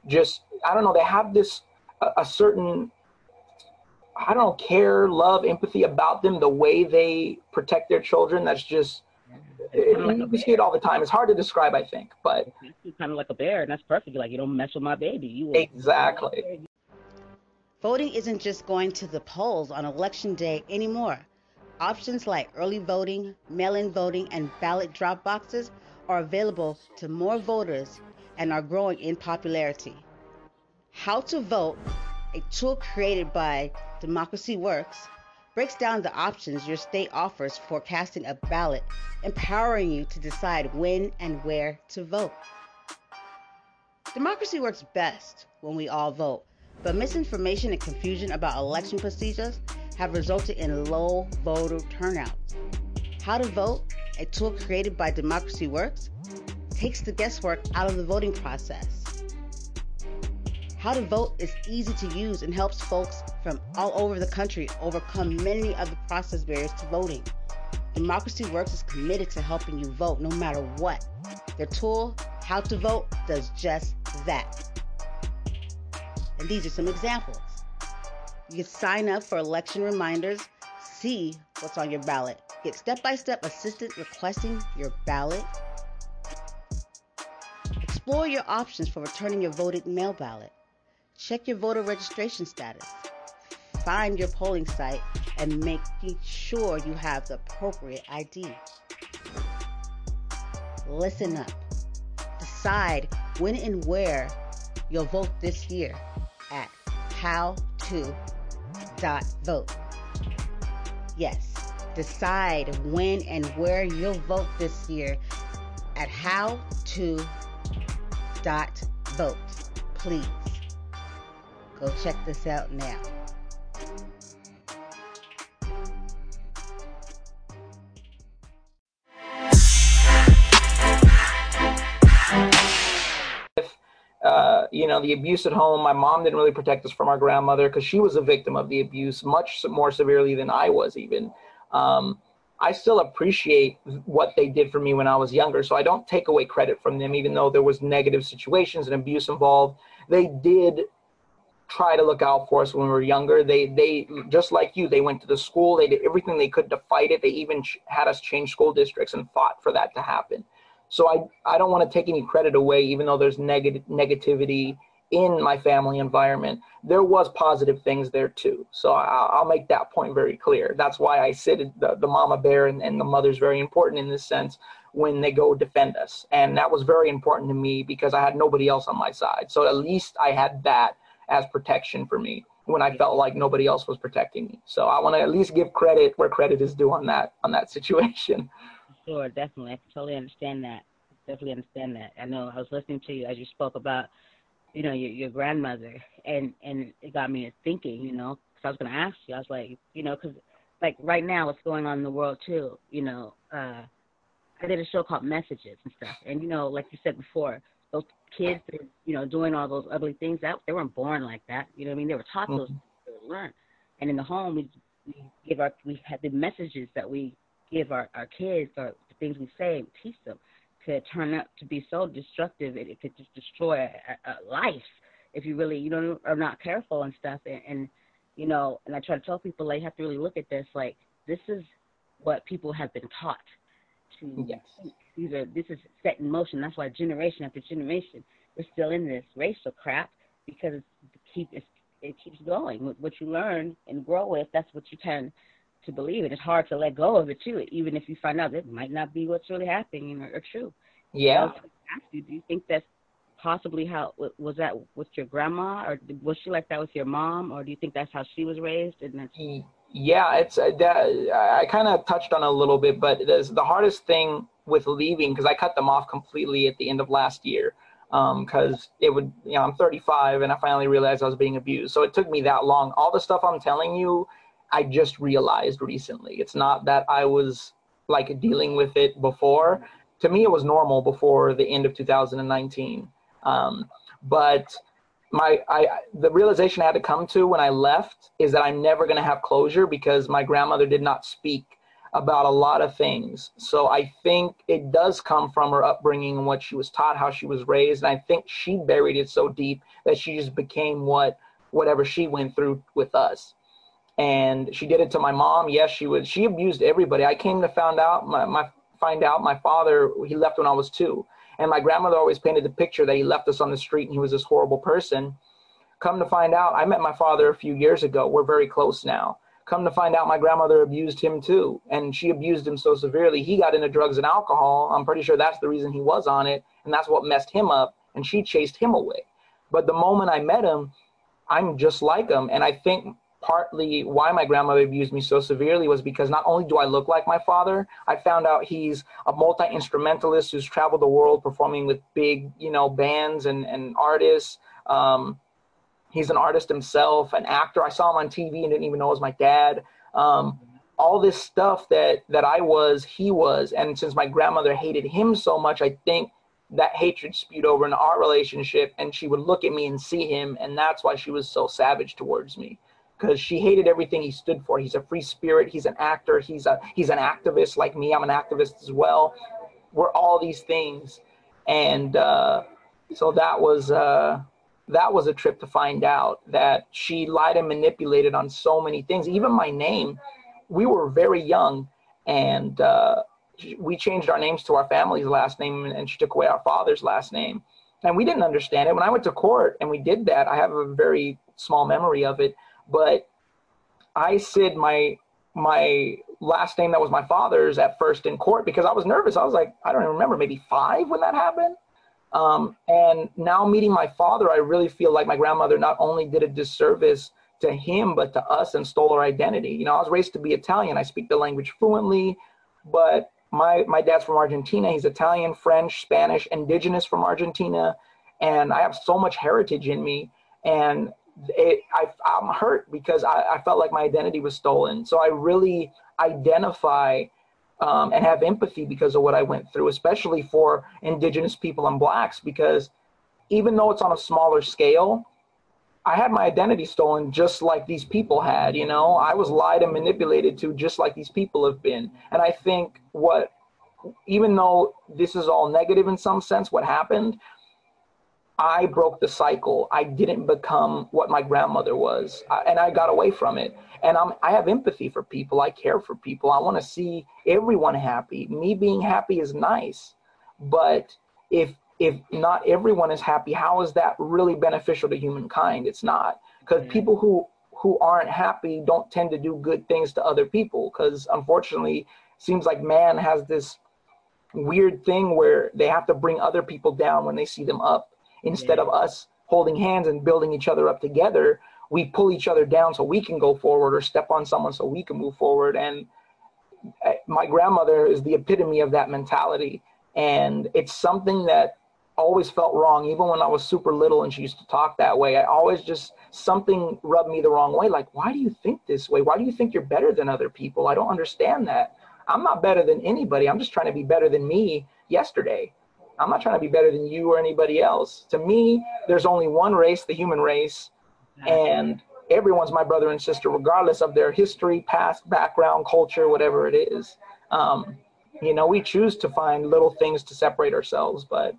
just, I don't know, they have this, a, a certain I don't care, love, empathy about them, the way they protect their children. That's just it, like we see it all the time. It's hard to describe, I think, but kind of like a bear, and that's perfect. Like you don't mess with my baby. You exactly. Voting isn't just going to the polls on election day anymore. Options like early voting, mail-in voting, and ballot drop boxes are available to more voters and are growing in popularity. How to vote a tool created by Democracy Works, breaks down the options your state offers for casting a ballot, empowering you to decide when and where to vote. Democracy works best when we all vote, but misinformation and confusion about election procedures have resulted in low voter turnout. How to Vote, a tool created by Democracy Works, takes the guesswork out of the voting process. How to Vote is easy to use and helps folks from all over the country overcome many of the process barriers to voting. Democracy Works is committed to helping you vote no matter what. Their tool, How to Vote, does just that. And these are some examples. You can sign up for election reminders, see what's on your ballot, get step by step assistance requesting your ballot, explore your options for returning your voted mail ballot Check your voter registration status. Find your polling site and make sure you have the appropriate ID. Listen up. Decide when and where you'll vote this year at howto.vote. Yes, decide when and where you'll vote this year at howto.vote. Please. Go check this out now. Uh, you know, the abuse at home. My mom didn't really protect us from our grandmother because she was a victim of the abuse much more severely than I was, even. Um, I still appreciate what they did for me when I was younger. So I don't take away credit from them, even though there was negative situations and abuse involved. They did try to look out for us when we were younger. They they just like you, they went to the school. They did everything they could to fight it. They even ch- had us change school districts and fought for that to happen. So I I don't want to take any credit away, even though there's negative negativity in my family environment, there was positive things there too. So I, will make that point very clear. That's why I said the, the mama bear and, and the mother's very important in this sense when they go defend us. And that was very important to me because I had nobody else on my side. So at least I had that as protection for me when I felt like nobody else was protecting me. So I want to at least give credit where credit is due on that on that *laughs* situation. Sure, definitely. I totally understand that. Definitely understand that. I know I was listening to you as you spoke about, you know, your your grandmother, and and it got me thinking. You know, because I was going to ask you. I was like, you know, because like right now, what's going on in the world too. You know, uh, I did a show called Messages and stuff, and you know, like you said before, kids that you know, doing all those ugly things, that they weren't born like that. You know what I mean? They were taught mm-hmm. those to learn. And in the home we we give our we have the messages that we give our, our kids or the things we say and teach them could turn out to be so destructive it, it could just destroy a, a life if you really you know are not careful and stuff and, and you know and I try to tell people like you have to really look at this like this is what people have been taught to yes. These are this is set in motion. That's why generation after generation we're still in this racial crap because it keep it keeps going. What you learn and grow with, that's what you tend to believe. And it's hard to let go of it too, even if you find out it might not be what's really happening or, or true. Yeah. ask you, do you think that's possibly how was that with your grandma, or was she like that with your mom, or do you think that's how she was raised? And that's yeah, it's uh, that I kind of touched on a little bit, but the hardest thing with leaving because I cut them off completely at the end of last year because um, it would you know I'm 35 and I finally realized I was being abused. So it took me that long. All the stuff I'm telling you, I just realized recently. It's not that I was like dealing with it before. To me, it was normal before the end of 2019. Um, but my I the realization I had to come to when I left is that I'm never going to have closure because my grandmother did not speak about a lot of things. So I think it does come from her upbringing and what she was taught, how she was raised, and I think she buried it so deep that she just became what whatever she went through with us. And she did it to my mom. Yes, she was. She abused everybody. I came to find out my, my find out my father he left when I was two and my grandmother always painted the picture that he left us on the street and he was this horrible person. Come to find out, I met my father a few years ago. We're very close now. Come to find out, my grandmother abused him too. And she abused him so severely, he got into drugs and alcohol. I'm pretty sure that's the reason he was on it. And that's what messed him up. And she chased him away. But the moment I met him, I'm just like him. And I think partly why my grandmother abused me so severely was because not only do I look like my father, I found out he's a multi instrumentalist who's traveled the world performing with big, you know, bands and, and artists. Um, he's an artist himself, an actor. I saw him on TV and didn't even know it was my dad. Um, all this stuff that that I was, he was, and since my grandmother hated him so much, I think that hatred spewed over into our relationship, and she would look at me and see him, and that's why she was so savage towards me because she hated everything he stood for. He's a free spirit. He's an actor. He's a he's an activist like me. I'm an activist as well. We're all these things, and uh, so that was uh, that was a trip to find out that she lied and manipulated on so many things. Even my name, we were very young, and uh, we changed our names to our family's last name, and she took away our father's last name. And we didn't understand it. When I went to court and we did that, I have a very small memory of it but I said my my last name that was my father's at first in court because I was nervous. I was like, I don't even remember, maybe five when that happened. Um, and now meeting my father, I really feel like my grandmother not only did a disservice to him, but to us and stole our identity. You know, I was raised to be Italian. I speak the language fluently, but my, my dad's from Argentina. He's Italian, French, Spanish, indigenous from Argentina. And I have so much heritage in me. And it, I, am hurt because I, I, felt like my identity was stolen. So I really identify um, and have empathy because of what I went through, especially for indigenous people and blacks, because even though it's on a smaller scale, I had my identity stolen just like these people had, you know, I was lied and manipulated to just like these people have been. And I think what, even though this is all negative in some sense, what happened, I broke the cycle. I didn't become what my grandmother was, uh, and I got away from it. And I'm, I have empathy for people. I care for people. I want to see everyone happy. Me being happy is nice, but if if not everyone is happy, how is that really beneficial to humankind? It's not because mm. people who who aren't happy don't tend to do good things to other people because unfortunately seems like man has this weird thing where they have to bring other people down when they see them up instead yeah. of us holding hands and building each other up together we pull each other down so we can go forward or step on someone so we can move forward. And eh, my grandmother is the epitome of that mentality. And it's something that always felt wrong even when i was super little and she used to talk that way. I always just something rubbed me the wrong way like why do you think this way? Why do you think you're better than other people? I don't understand that. I'm not better than anybody. I'm just trying to be better than me yesterday i'm not trying to be better than you or anybody else to me there's only one race the human race and everyone's my brother and sister regardless of their history past background culture whatever it is um, you know we choose to find little things to separate ourselves but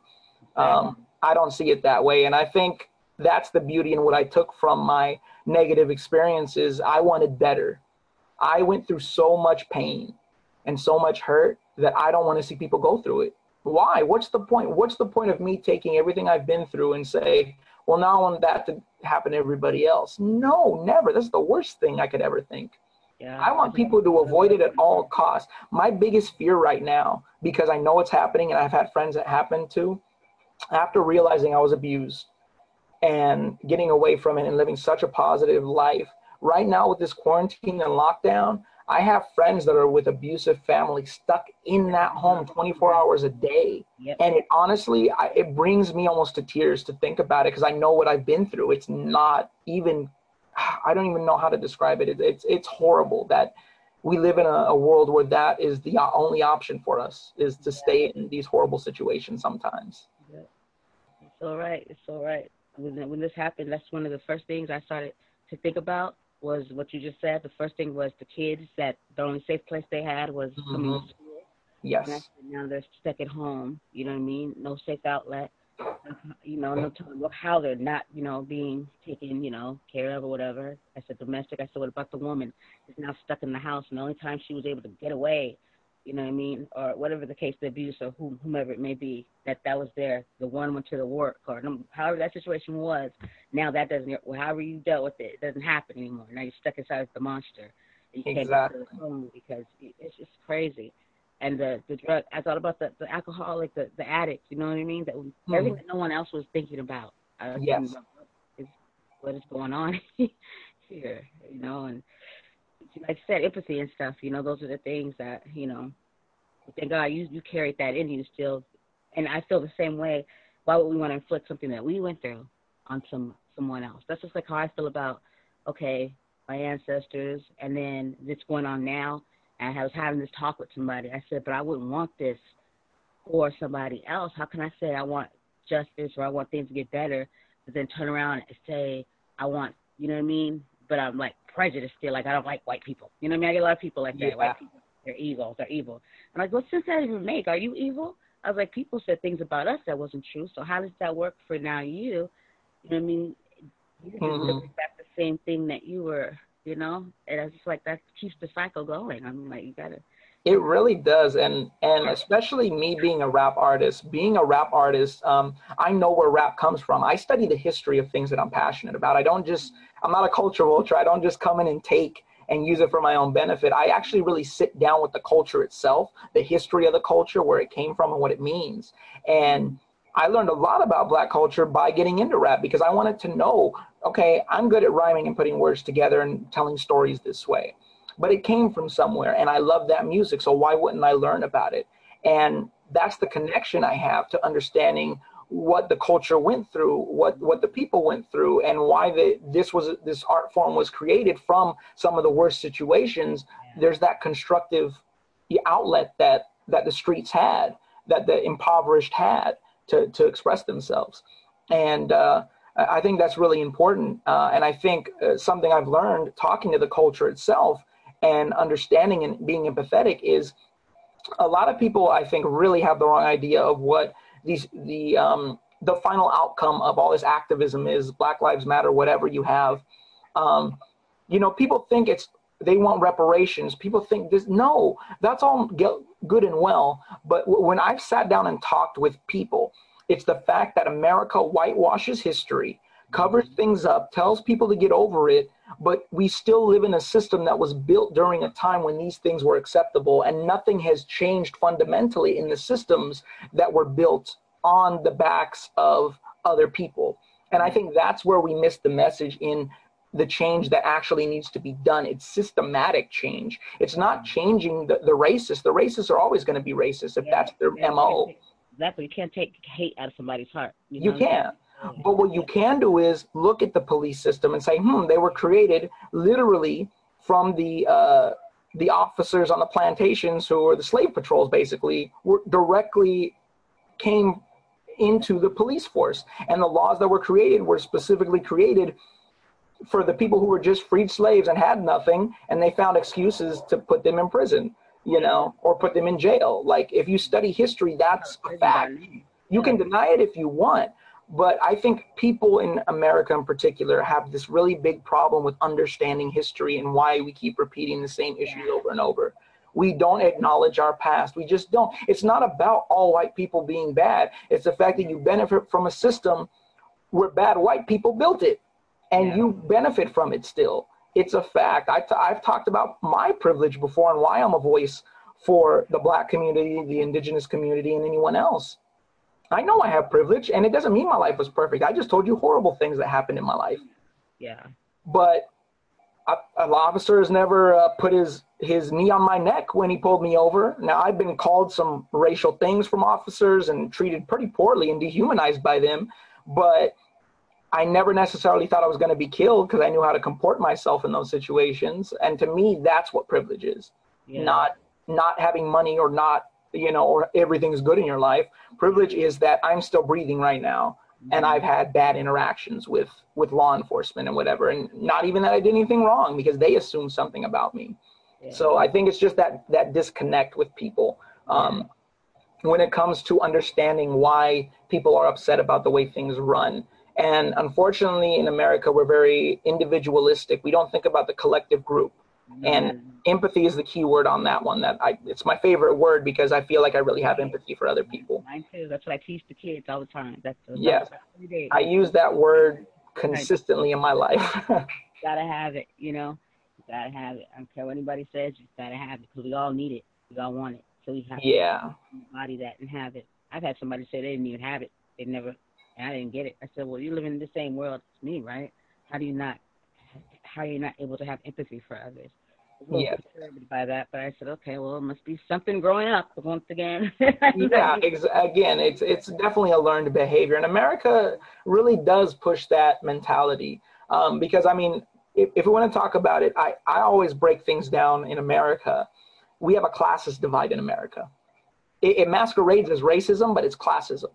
um, I don't see it that way. And I think that's the beauty in what I took from my negative experiences. I wanted better. I went through so much pain and so much hurt that I don't want to see people go through it. Why? What's the point? What's the point of me taking everything I've been through and say, well, now I want that to happen to everybody else? No, never. That's the worst thing I could ever think. Yeah. I want people to avoid it at all costs. My biggest fear right now, because I know it's happening and I've had friends that happened to, after realizing I was abused and getting away from it and living such a positive life, right now with this quarantine and lockdown, I have friends that are with abusive families stuck in that home 24 hours a day. Yep. And it honestly, I, it brings me almost to tears to think about it because I know what I've been through. It's not even, *sighs* I don't even know how to describe it. it it's, it's horrible that we live in a, a, world where that is the uh, only option for us is to stay in these horrible situations sometimes It's all right. It's all right. When when this happened, that's one of the first things I started to think about was what you just said. The first thing was the kids that the only safe place they had was mm-hmm. coming to school. Yes. now they're stuck at home. You know what I mean? No safe outlet. You know, no telling how they're not, you know, being taken, you know, care of or whatever. I said domestic. I said, what about the woman? Is now stuck in the house, and the only time she was able to get away you know what I mean, or whatever the case, the abuse or whomever it may be, that that was there. The one went to the work or however that situation was. Now that doesn't, however you dealt with it, it doesn't happen anymore. Now you're stuck inside the monster. You exactly. can't get to the home because it's just crazy. And the the drug, I thought about the the alcoholic, the the addict. You know what I mean? That mm-hmm. everything that no one else was thinking about. I yes. About what is what is going on *laughs* here? You know, and like I said, empathy and stuff. You know, those are the things that you know. Thank God you you carried that in you still, and I feel the same way. Why would we want to inflict something that we went through on some someone else? That's just like how I feel about okay, my ancestors, and then this going on now. And I was having this talk with somebody. I said, but I wouldn't want this for somebody else. How can I say I want justice or I want things to get better, but then turn around and say I want, you know what I mean? But I'm like prejudiced still. Like I don't like white people. You know what I mean? I get a lot of people like that. Yeah. White people, they're evil. They're evil. And I'm like, what sense that even make? Are you evil? I was like, people said things about us that wasn't true. So how does that work for now you? You know what I mean? You just mm-hmm. back the same thing that you were, you know? And it's just like that keeps the cycle going. I mean, like you gotta it really does, and and especially me being a rap artist, being a rap artist, um, I know where rap comes from. I study the history of things that I'm passionate about. I don't just, I'm not a culture vulture. I don't just come in and take and use it for my own benefit. I actually really sit down with the culture itself, the history of the culture, where it came from, and what it means. And I learned a lot about black culture by getting into rap because I wanted to know, okay, I'm good at rhyming and putting words together and telling stories this way but it came from somewhere and I love that music. So why wouldn't I learn about it? And that's the connection I have to understanding what the culture went through, what what the people went through, and why the, this was this art form was created from some of the worst situations. There's that constructive outlet that that the streets had, that the impoverished had to to express themselves, and uh, I think that's really important. Uh, and I think uh, something I've learned talking to the culture itself and understanding and being empathetic is a lot of people I think really have the wrong idea of what these the um, the final outcome of all this activism is Black Lives Matter, whatever you have. Um, you know, people think it's they want reparations. People think this. No, that's all good and well. But when I've sat down and talked with people, It's the fact that America whitewashes history, covers things up, tells people to get over it, but we still live in a system that was built during a time when these things were acceptable, and nothing has changed fundamentally in the systems that were built on the backs of other people. And I think that's where we miss the message in the change that actually needs to be done. It's systematic change. It's not changing the, the racists. The racists are always going to be racist if yeah, that's their yeah, MO. Exactly. You can't take hate out of somebody's heart. You, know? you can't. But what you can do is look at the police system and say, hmm, they were created literally from the uh, the officers on the plantations who were the slave patrols basically were directly came into the police force. And the laws that were created were specifically created for the people who were just freed slaves and had nothing and they found excuses to put them in prison you know or put them in jail. Like if you study history that's a fact. you can deny it if you want but i think people in america in particular have this really big problem with understanding history and why we keep repeating the same issues over and over we don't acknowledge our past we just don't it's not about all white people being bad it's the fact that you benefit from a system where bad white people built it and yeah. you benefit from it still. It's a fact. i t- I've talked about my privilege before and why I'm a voice for the black community, the indigenous community, and anyone else. I know I have privilege, and it doesn't mean my life was perfect. I just told you horrible things that happened in my life. Yeah. But an officer has never uh, put his his knee on my neck when he pulled me over. Now I've been called some racial things from officers and treated pretty poorly and dehumanized by them, but I never necessarily thought I was going to be killed because I knew how to comport myself in those situations. And to me, that's what privilege is. Yeah. Not not having money or not, you know, or everything's good in your life. Privilege is that I'm still breathing right now and I've had bad interactions with with law enforcement and whatever. And not even that I did anything wrong because they assumed something about me. Yeah. So I think it's just that that disconnect with people. Um, when it comes to understanding why people are upset about the way things run and unfortunately, in America, we're very individualistic. We don't think about the collective group. And empathy is the key word on that one. That I, it's my favorite word because I feel like I really have empathy for other people. Mine too. That's what I teach the kids all the time. That's, that's yes. I use that word consistently in my life. *laughs* gotta have it. You know, you gotta have it. I don't care what anybody says. You gotta have it because we all need it. We all want it. So we have yeah. to embody that and have it. I've had somebody say they didn't even have it. They never and I didn't get it. I said, well, you live in the same world as me, right? How do you not, how you're not able to have empathy for others? Yeah. By that, but I said, okay, well, it must be something growing up. Once again. *laughs* yeah. Ex- again, it's it's definitely a learned behavior, and America really does push that mentality. Um, because I mean, if, if we want to talk about it, I I always break things down in America. We have a classist divide in America. It, it masquerades as racism, but it's classism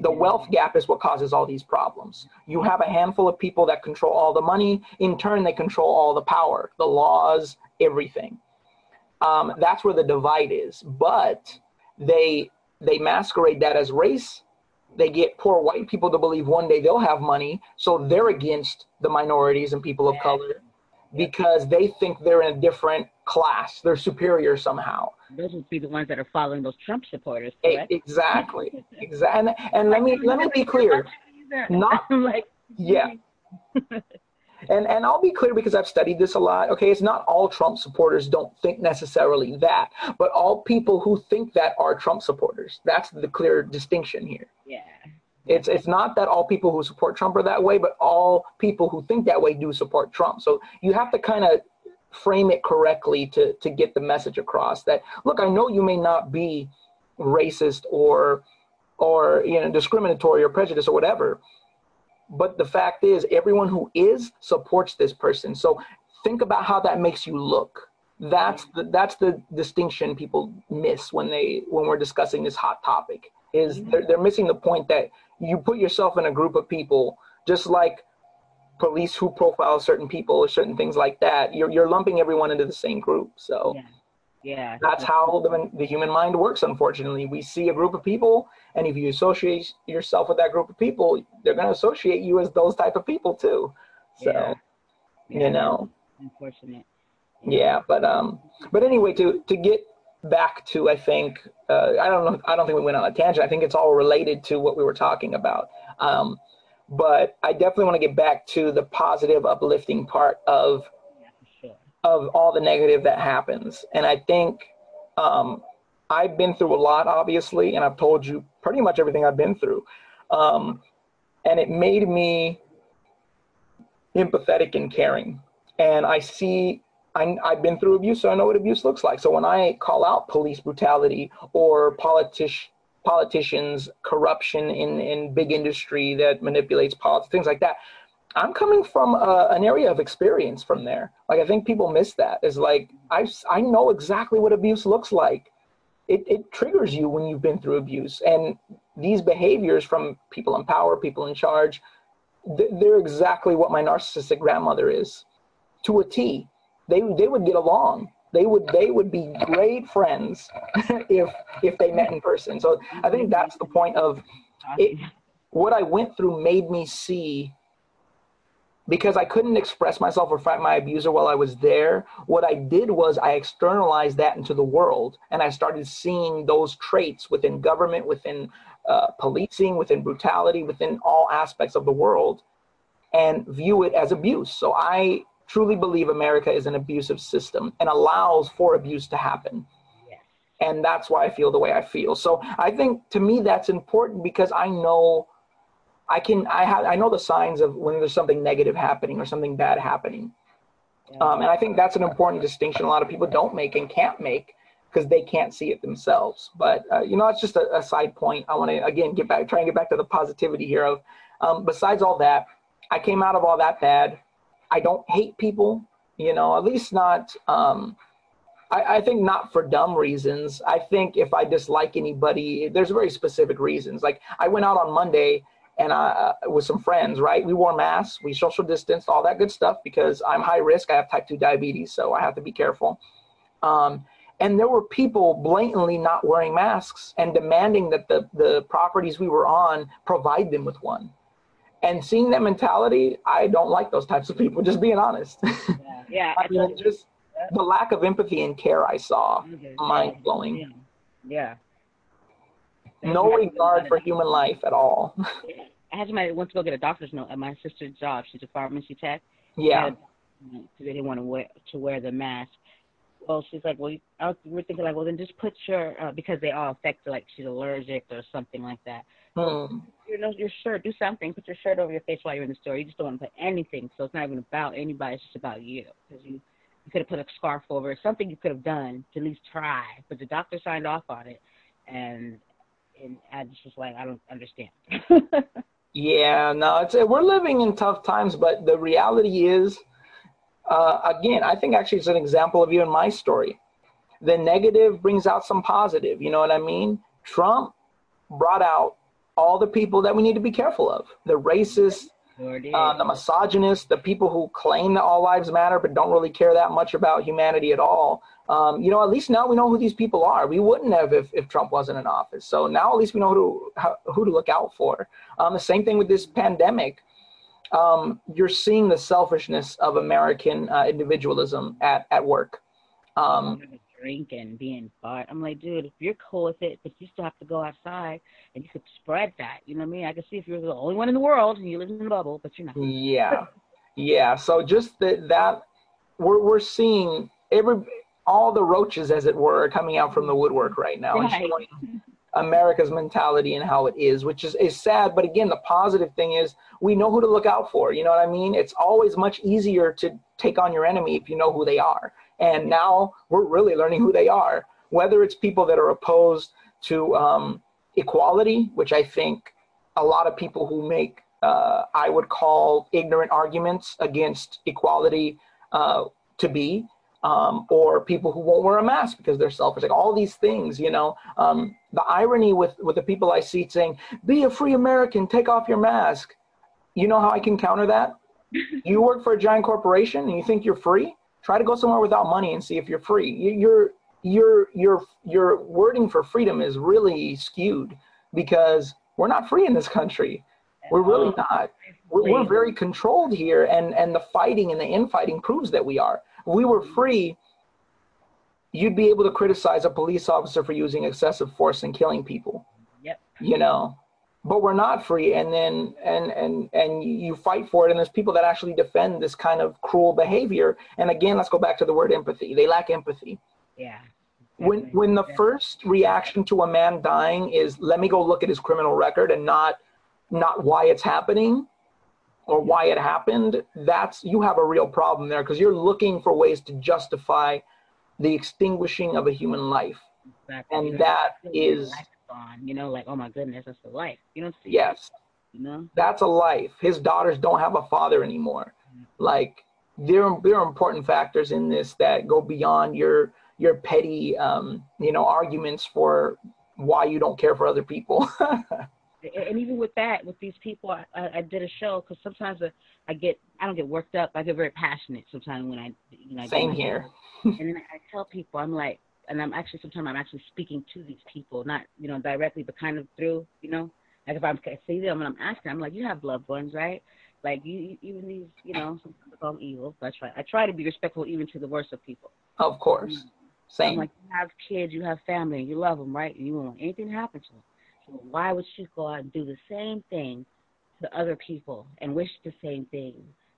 the wealth gap is what causes all these problems. You have a handful of people that control all the money. In turn, they control all the power, the laws, everything. Um, that's where the divide is. But they they masquerade that as race. They get poor white people to believe one day they'll have money, so they're against the minorities and people of color because they think they're in a different class. They're superior somehow. Those would be the ones that are following those Trump supporters, correct? Exactly. *laughs* exactly. And, and let me let me be clear. Not *laughs* like yeah. *laughs* and and I'll be clear because I've studied this a lot. Okay, it's not all Trump supporters don't think necessarily that, but all people who think that are Trump supporters. That's the clear distinction here. Yeah. It's it's not that all people who support Trump are that way, but all people who think that way do support Trump. So you have to kind of frame it correctly to to get the message across that look, I know you may not be racist or or you know discriminatory or prejudiced or whatever, but the fact is everyone who is supports this person. So think about how that makes you look. That's the that's the distinction people miss when they when we're discussing this hot topic is mm-hmm. they're, they're missing the point that you put yourself in a group of people just like police who profile certain people or certain things like that you're, you're lumping everyone into the same group so yeah, yeah. that's how the, the human mind works unfortunately we see a group of people and if you associate yourself with that group of people they're going to associate you as those type of people too so yeah. Yeah. you know unfortunate yeah but um but anyway to to get back to I think uh, I don't know I don't think we went on a tangent. I think it's all related to what we were talking about. Um, but I definitely want to get back to the positive, uplifting part of of all the negative that happens. And I think um, I've been through a lot, obviously, and I've told you pretty much everything I've been through. Um, and it made me empathetic and caring. And I see, I, have been through abuse, so I know what abuse looks like. So when I call out police brutality or politician politicians, corruption in, in big industry that manipulates politics, things like that, I'm coming from a, an area of experience from there. Like I think people miss that. Is like I I know exactly what abuse looks like. It it triggers you when you've been through abuse, and these behaviors from people in power, people in charge, they're exactly what my narcissistic grandmother is to a T. They they would get along. They would they would be great friends *laughs* if if they met in person. So I think that's the point of it. What I went through made me see because I couldn't express myself or fight my abuser while I was there. What I did was I externalized that into the world, and I started seeing those traits within government, within uh, policing, within brutality, within all aspects of the world, and view it as abuse. So I truly believe America is an abusive system and allows for abuse to happen. And that's why I feel the way I feel. So I think to me that's important because I know I can I have I know the signs of when there's something negative happening or something bad happening. Um, and I think that's an important distinction a lot of people don't make and can't make because they can't see it themselves. But uh, you know, it's just a, a side point. I want to again get back, try and get back to the positivity here. Of um, besides all that, I came out of all that bad. I don't hate people. You know, at least not. Um, I, I think not for dumb reasons. I think if I dislike anybody, there's very specific reasons. Like I went out on Monday and I, uh, with some friends, right? We wore masks, we social distanced, all that good stuff because I'm high risk. I have type 2 diabetes, so I have to be careful. Um, and there were people blatantly not wearing masks and demanding that the, the properties we were on provide them with one. And seeing that mentality, I don't like those types of people, just being honest. Yeah, yeah *laughs* I mean, just the lack of empathy and care I saw, mm-hmm. mind blowing. Yeah. yeah. No regard for human life at all. *laughs* I had somebody to go get a doctor's note at my sister's job. She's a pharmacy tech. Yeah. Because they didn't want to wear to wear the mask well, she's like, well, I was, we're thinking like, well, then just put your uh, because they all affect like she's allergic or something like that. Hmm. You know, your shirt, do something. Put your shirt over your face while you're in the store. You just don't want to put anything, so it's not even about anybody. It's just about you because you you could have put a scarf over it, something you could have done to at least try. But the doctor signed off on it, and and I just was like, I don't understand. *laughs* yeah, no, it's we're living in tough times, but the reality is uh, again, I think actually it's an example of even my story. The negative brings out some positive. You know what I mean? Trump brought out all the people that we need to be careful of the racists, uh, the misogynists, the people who claim that all lives matter but don't really care that much about humanity at all. Um, you know, at least now we know who these people are. We wouldn't have if, if Trump wasn't in office. So now at least we know who to, how, who to look out for. Um, the same thing with this pandemic um, you're seeing the selfishness of American uh, individualism at, at work. Um, drinking, being fart. I'm like, dude, if you're cool with it, but you still have to go outside and you could spread that. You know what I mean? I can see if you're the only one in the world and you live in a bubble, but you're not. Yeah, yeah. So just that that we're we're seeing every all the roaches, as it were, coming out from the woodwork right now right. and showing America's mentality and how it is, which is, is sad. But again, the positive thing is we know who to look out for. You know what I mean? It's always much easier to take on your enemy if you know who they are. And now we're really learning who they are, whether it's people that are opposed to um, equality, which I think a lot of people who make, uh, I would call ignorant arguments against equality uh, to be, um, or people who won't wear a mask because they're selfish. Like all these things, you know. Um, the irony with with the people I see saying, "Be a free American, take off your mask." You know how I can counter that? *laughs* you work for a giant corporation and you think you're free. Try to go somewhere without money and see if you're free. Your your your your wording for freedom is really skewed because we're not free in this country. We're really not. We're, we're very controlled here, and and the fighting and the infighting proves that we are we were free, you'd be able to criticize a police officer for using excessive force and killing people. Yep. You know, but we're not free. And then and and and you fight for it. And there's people that actually defend this kind of cruel behavior. And again, let's go back to the word empathy. They lack empathy. Yeah. When when the Yeah. first reaction to a man dying is let me go look at his criminal record and not not why it's happening or why it happened, that's you have a real problem there because you're looking for ways to justify the extinguishing of a human life. Exactly. and that is- on, you know, like oh my goodness, that's a life. You don't see Yes, you know. that's a life. His daughters don't have a father anymore. Like there, there are important factors in this that go beyond your your petty, um, you know, arguments for why you don't care for other people. *laughs* And- even with that, with these people, I, I, I did a show because sometimes I, I get I don't get worked up. I get very passionate sometimes when I you know I Same here. and then I tell people I'm like, and I'm actually sometimes I'm actually speaking to these people, not you know directly, but kind of through you know, like if I'm I see them and I'm asking, I'm like, you have loved ones, right? Like you, you even these you know, I call them evil. But I try I try to be respectful even to the worst of people. of course, I'm same. like, you have kids, you have family, you love them, right? And you won't want anything to happen to them. So why would you go out and do the same thing to other people and wish the same thing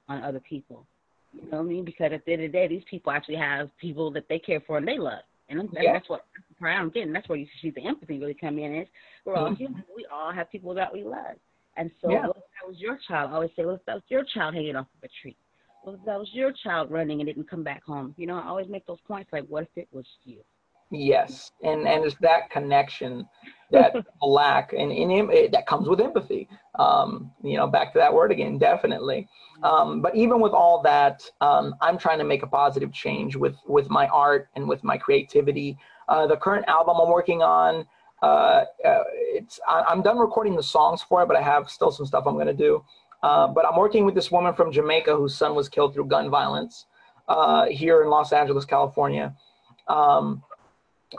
on other people? You know what I mean? Because at the end of the day, these people actually have people that they care for and they love. And that's, Yeah. that's what I'm getting. That's where you see the empathy really come in is we're all Mhm. human. We all have people that we love. And so Yeah. what if that was your child? I always say, what if that was your child hanging off of a tree? What if that was your child running and didn't come back home? You know, I always make those points like, what if it was you? Yes, and and it's that connection that *laughs* lack, and in that comes with empathy. Um, you know, back to that word again, definitely. Um, but even with all that, um, I'm trying to make a positive change with with my art and with my creativity. Uh, the current album I'm working on, uh, uh, it's I, I'm done recording the songs for it, but I have still some stuff I'm going to do. Uh, but I'm working with this woman from Jamaica whose son was killed through gun violence uh, here in Los Angeles, California. Um,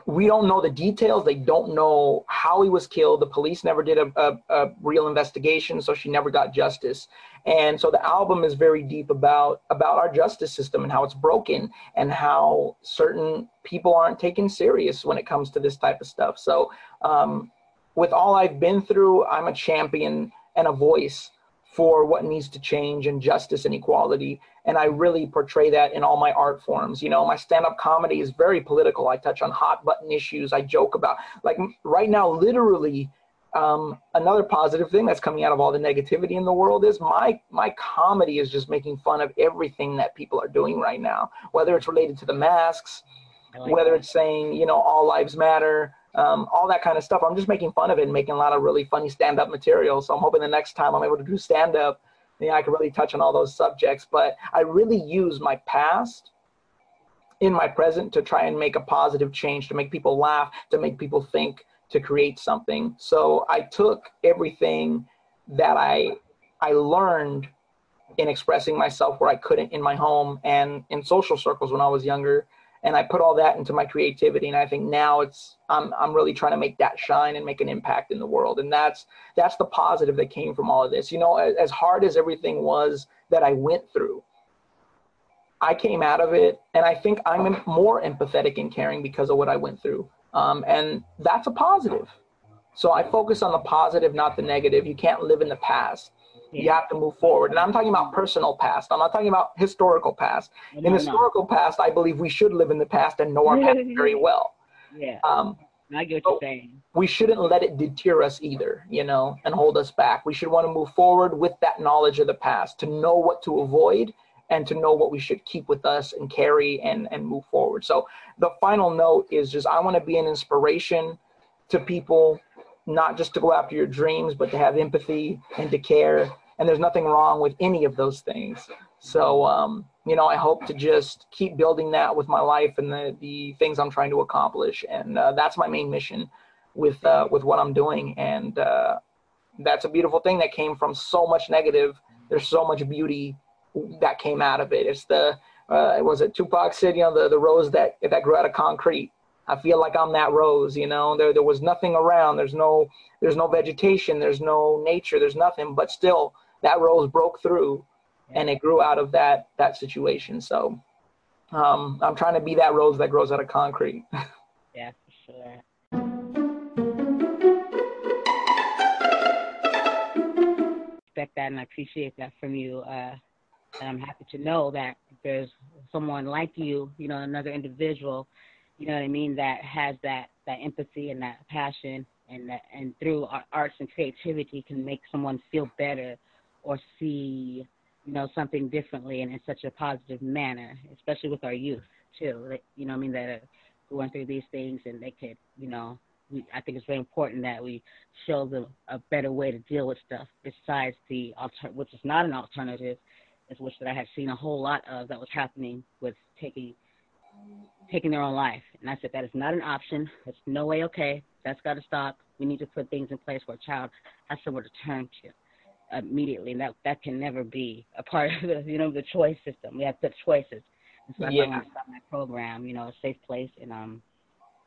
we don't know the details. They don't know how he was killed. The police never did a, a, a, real investigation, so she never got justice. And so the album is very deep about about our justice system and how it's broken and how certain people aren't taken serious when it comes to this type of stuff. So um, with all I've been through, I'm a champion and a voice for what needs to change and justice and equality. And I really portray that in all my art forms. You know, my stand up comedy is very political. I touch on hot button issues. I joke about, like, right now, literally, um, another positive thing that's coming out of all the negativity in the world is my my comedy is just making fun of everything that people are doing right now, whether it's related to the masks, like whether that. it's saying you know all lives matter, um, all that kind of stuff. I'm just making fun of it and making a lot of really funny stand up material. So I'm hoping the next time I'm able to do stand up, you know, I can really touch on all those subjects. But I really use my past in my present to try and make a positive change, to make people laugh, to make people think, to create something. So I took everything that I I learned in expressing myself where I couldn't in my home and in social circles when I was younger and I put all that into my creativity and I think now it's I'm I'm really trying to make that shine and make an impact in the world. And that's that's the positive that came from all of this. You know as, as hard as everything was that I went through I came out of it and I think I'm more empathetic and caring because of what I went through. Um, and that's a positive. So I focus on the positive not the negative. You can't live in the past you have to move forward and I'm talking about personal past I'm not talking about historical past No, in no. historical past, I believe we should live in the past and know our past *laughs* very well. Yeah, Um, I get what so- you're saying. we shouldn't let it deter us either, you know, and hold us back. We should want to move forward with that knowledge of the past to know what to avoid and to know what we should keep with us and carry and, and move forward. So the final note is just I want to be an inspiration to people, not just to go after your dreams, but to have empathy and to care. And there's nothing wrong with any of those things. So, um, you know, I hope to just keep building that with my life and the, the things I'm trying to accomplish. And uh, that's my main mission with, uh, with what I'm doing. And uh, that's a beautiful thing that came from so much negative. There's so much beauty that came out of it. It's the, uh, was it Tupac said, you know, the, the rose that, that grew out of concrete. I feel like I'm that rose, you know, there, there was nothing around. There's no, there's no vegetation. There's no nature. There's nothing, but still that rose broke through and it grew out of that, that situation. So um, I'm trying to be that rose that grows out of concrete. *laughs* yeah, for sure. Respect that and I appreciate that from you. Uh, and I'm happy to know that there's someone like you, you know, another individual, you know what I mean, that has that that empathy and that passion, and that and through arts and creativity can make someone feel better or see, you know, something differently and in such a positive manner, especially with our youth too. You know, I mean, that are going through these things and they could, you know, we, I think it's very important that we show them a better way to deal with stuff besides the alter, which is not an alternative, is which that I had seen a whole lot of that was happening with taking taking their own life. And I said that is not an option. It's no way okay. That's got to stop. We need to put things in place where a child has somewhere to turn to immediately, and that that can never be a part of the you know the choice system. We have the choices. And so that's yeah. why I to stop my program. You know, a safe place, and um,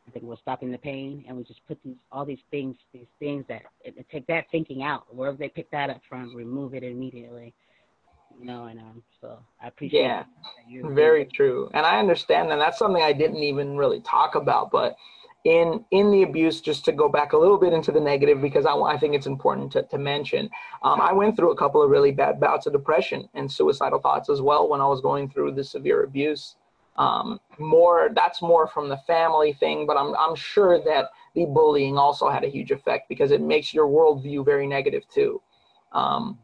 I think we're stopping the pain, and we just put these all these things, these things that it, it take that thinking out. Wherever they pick that up from, remove it immediately you know, and um, so I appreciate. Yeah, very true, and I understand, and that's something I didn't even really talk about, but in in the abuse just to go back a little bit into the negative because i, I think it's important to, to mention. Um, i went through a couple of really bad bouts of depression and suicidal thoughts as well when i was going through the severe abuse. Um, more that's more from the family thing but I'm, I'm sure that the bullying also had a huge effect because it makes your worldview very negative too. Um,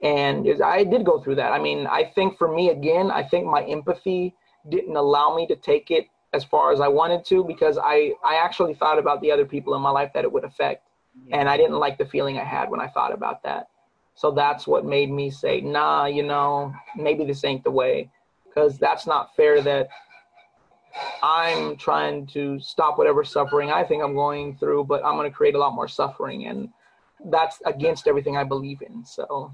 and I did go through that. I mean, I think for me, again, I think my empathy didn't allow me to take it as far as I wanted to because I, I actually thought about the other people in my life that it would affect. And I didn't like the feeling I had when I thought about that. So that's what made me say, nah, you know, maybe this ain't the way. Because that's not fair that I'm trying to stop whatever suffering I think I'm going through, but I'm going to create a lot more suffering. And that's against everything I believe in. So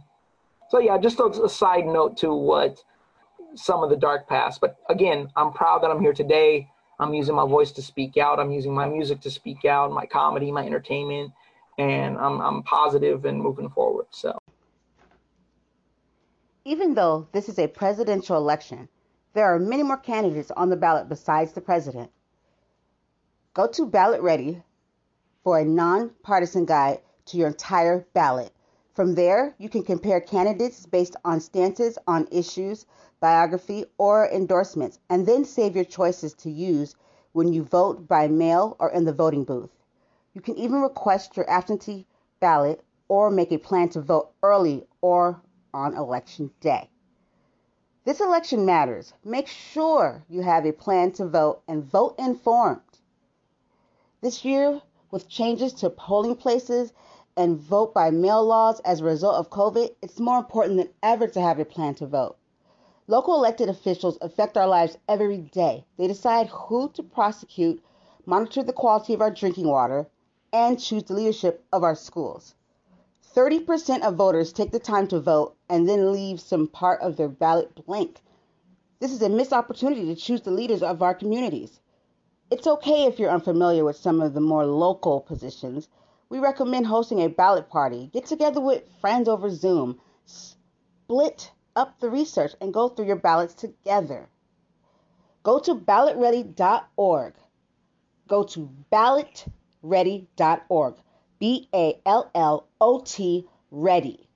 so yeah, just a, a side note to what some of the dark past. But again, I'm proud that I'm here today. I'm using my voice to speak out. I'm using my music to speak out, my comedy, my entertainment, and I'm, I'm positive and moving forward. So, even though this is a presidential election, there are many more candidates on the ballot besides the president. Go to Ballot Ready for a nonpartisan guide to your entire ballot from there, you can compare candidates based on stances on issues, biography, or endorsements, and then save your choices to use when you vote by mail or in the voting booth. You can even request your absentee ballot or make a plan to vote early or on election day. This election matters. Make sure you have a plan to vote and vote informed. This year, with changes to polling places and vote by mail laws as a result of COVID, it's more important than ever to have a plan to vote. Local elected officials affect our lives every day. They decide who to prosecute, monitor the quality of our drinking water, and choose the leadership of our schools. 30% of voters take the time to vote and then leave some part of their ballot blank. This is a missed opportunity to choose the leaders of our communities. It's okay if you're unfamiliar with some of the more local positions we recommend hosting a ballot party. Get together with friends over Zoom. Split up the research and go through your ballots together. Go to ballotready.org. Go to ballotready.org. B A L L O T ready.org.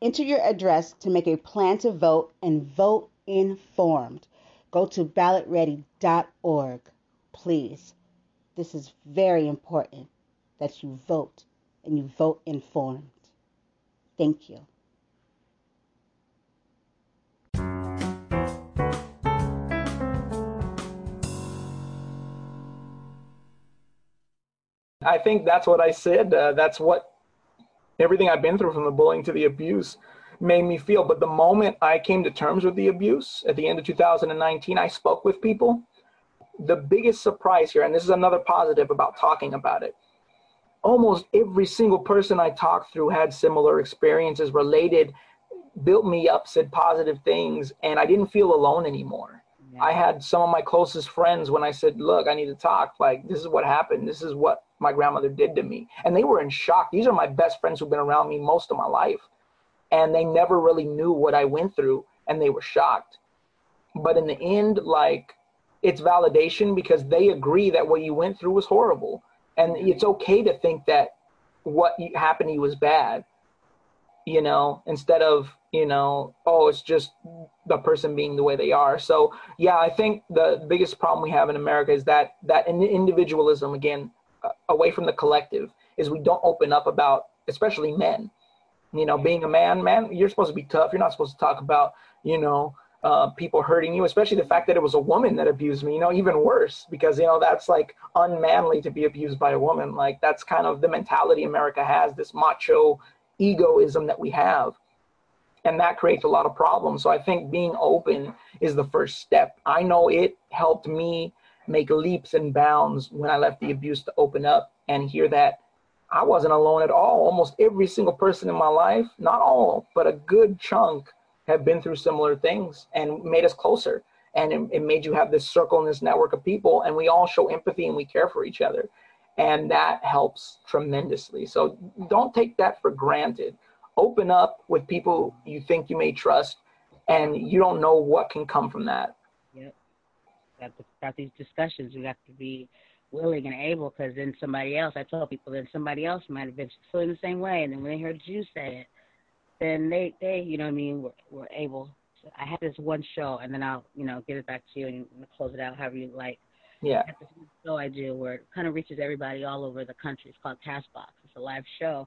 Enter your address to make a plan to vote and vote informed. Go to ballotready.org. Please. This is very important that you vote and you vote informed. Thank you. I think that's what I said. Uh, that's what everything I've been through from the bullying to the abuse made me feel. But the moment I came to terms with the abuse at the end of 2019, I spoke with people the biggest surprise here, and this is another positive about talking about it. Almost every single person I talked through had similar experiences related, built me up, said positive things, and I didn't feel alone anymore. Yeah. I had some of my closest friends when I said, Look, I need to talk. Like, this is what happened. This is what my grandmother did to me. And they were in shock. These are my best friends who've been around me most of my life. And they never really knew what I went through, and they were shocked but in the end, like it's validation because they agree that what you went through was horrible, and mm-hmm. it's okay to think that what happened to you was bad. You know, instead of you know, oh, it's just the person being the way they are. So yeah, I think the biggest problem we have in America is that that individualism again, away from the collective, is we don't open up about, especially men. You know, being a man, man, you're supposed to be tough. You're not supposed to talk about, you know, uh, people hurting you, especially the fact that it was a woman that abused me, you know, even worse because, you know, that's like unmanly to be abused by a woman. Like that's kind of the mentality America has, this macho egoism that we have and that creates a lot of problems. So I think being open is the first step. I know it helped me make leaps and bounds when I left the abuse to open up and hear that I wasn't alone at all. Almost every single person in my life, not all, but a good chunk have been through similar things and made us closer. And it, it made you have this circle and this network of people, and we all show empathy and we care for each other. And that helps tremendously. So don't take that for granted open up with people you think you may trust, and you don't know what can come from that. Yep. Got, to, got these discussions. We have to be willing and able because then somebody else, I told people, then somebody else might have been feeling the same way. And then when they heard you say it, then they, they you know what I mean, were, were able. To, I had this one show, and then I'll, you know, give it back to you and close it out however you like. Yeah. I this show I do where it kind of reaches everybody all over the country. It's called Castbox. It's a live show